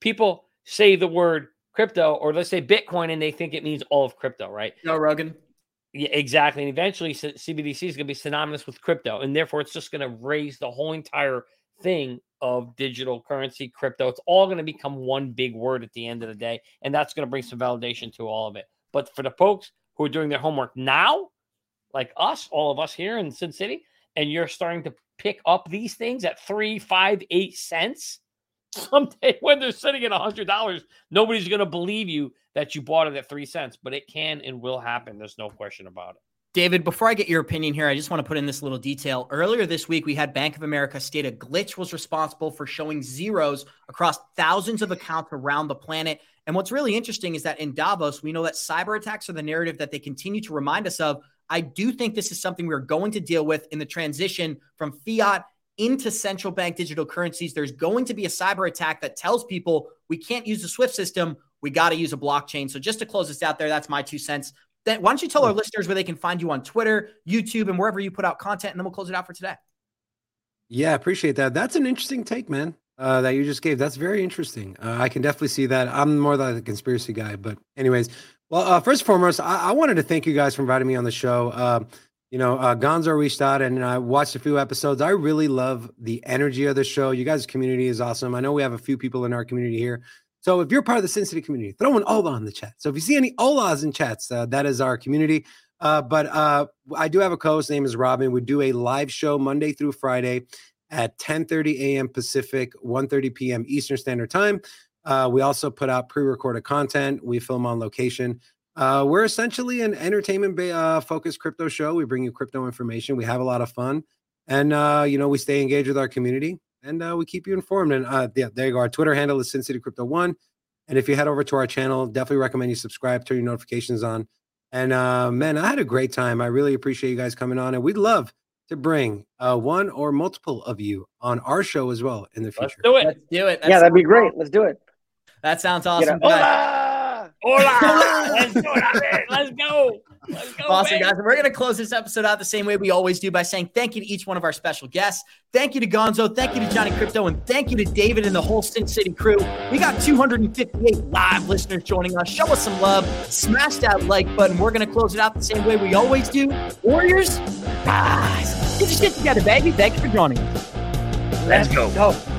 Speaker 3: People say the word crypto or let's say Bitcoin and they think it means all of crypto, right?
Speaker 2: No, Rogan.
Speaker 3: Yeah, exactly. And eventually CBDC is going to be synonymous with crypto, and therefore it's just going to raise the whole entire thing of digital currency, crypto. It's all going to become one big word at the end of the day, and that's going to bring some validation to all of it. But for the folks who are doing their homework now, like us, all of us here in Sin City, and you're starting to pick up these things at three, five, eight cents. Someday when they're sitting at a hundred dollars, nobody's gonna believe you that you bought it at three cents, but it can and will happen. There's no question about it.
Speaker 2: David, before I get your opinion here, I just want to put in this little detail. Earlier this week, we had Bank of America state a glitch was responsible for showing zeros across thousands of accounts around the planet. And what's really interesting is that in Davos, we know that cyber attacks are the narrative that they continue to remind us of. I do think this is something we're going to deal with in the transition from fiat into central bank digital currencies. There's going to be a cyber attack that tells people we can't use the SWIFT system. We got to use a blockchain. So just to close this out there, that's my two cents. Then why don't you tell our listeners where they can find you on Twitter, YouTube, and wherever you put out content, and then we'll close it out for today.
Speaker 5: Yeah, appreciate that. That's an interesting take, man. Uh, that you just gave. That's very interesting. Uh, I can definitely see that. I'm more like a conspiracy guy, but anyways. Well, uh, first and foremost, I-, I, wanted to thank you guys for inviting me on the show. Um, you know, uh, Gonzo reached out and I watched a few episodes. I really love the energy of the show. You guys' community is awesome. I know we have a few people in our community here so if you're part of the Sin City community, throw an Ola in the chat. So if you see any Olas in chats, uh, that is our community. Uh, but uh, I do have a co-host. Name is Robin. We do a live show Monday through Friday at 10:30 a.m. Pacific, 1:30 p.m. Eastern Standard Time. Uh, we also put out pre-recorded content. We film on location. Uh, we're essentially an entertainment uh, focused crypto show. We bring you crypto information. We have a lot of fun, and you know we stay engaged with our community and uh, we keep you informed. And uh, yeah, there you go. Our Twitter handle is Sin City Crypto One. And if you head over to our channel, definitely recommend you subscribe, turn your notifications on. And uh, man, I had a great time. I really appreciate you guys coming on, and we'd love to bring uh, one or multiple of you on our show as well in the future.
Speaker 3: Let's do it.
Speaker 2: Let's do it.
Speaker 4: yeah, that'd be great. Let's do it.
Speaker 2: That sounds awesome.
Speaker 4: know,
Speaker 2: guys.
Speaker 4: hola!
Speaker 3: Hola! Let's do it. Let's go. Let's go.
Speaker 2: Awesome,
Speaker 3: baby.
Speaker 2: guys. And we're going to close this episode out the same way we always do by saying thank you to each one of our special guests. Thank you to Gonzo. Thank you to Johnny Krypto. And thank you to David and the whole Sin City crew. We got 258 live listeners joining us. Show us some love. Smash that like button. We're going to close it out the same way we always do. Warriors, guys, get your shit together, baby. Thanks for joining us.
Speaker 3: Let's go.
Speaker 4: Go.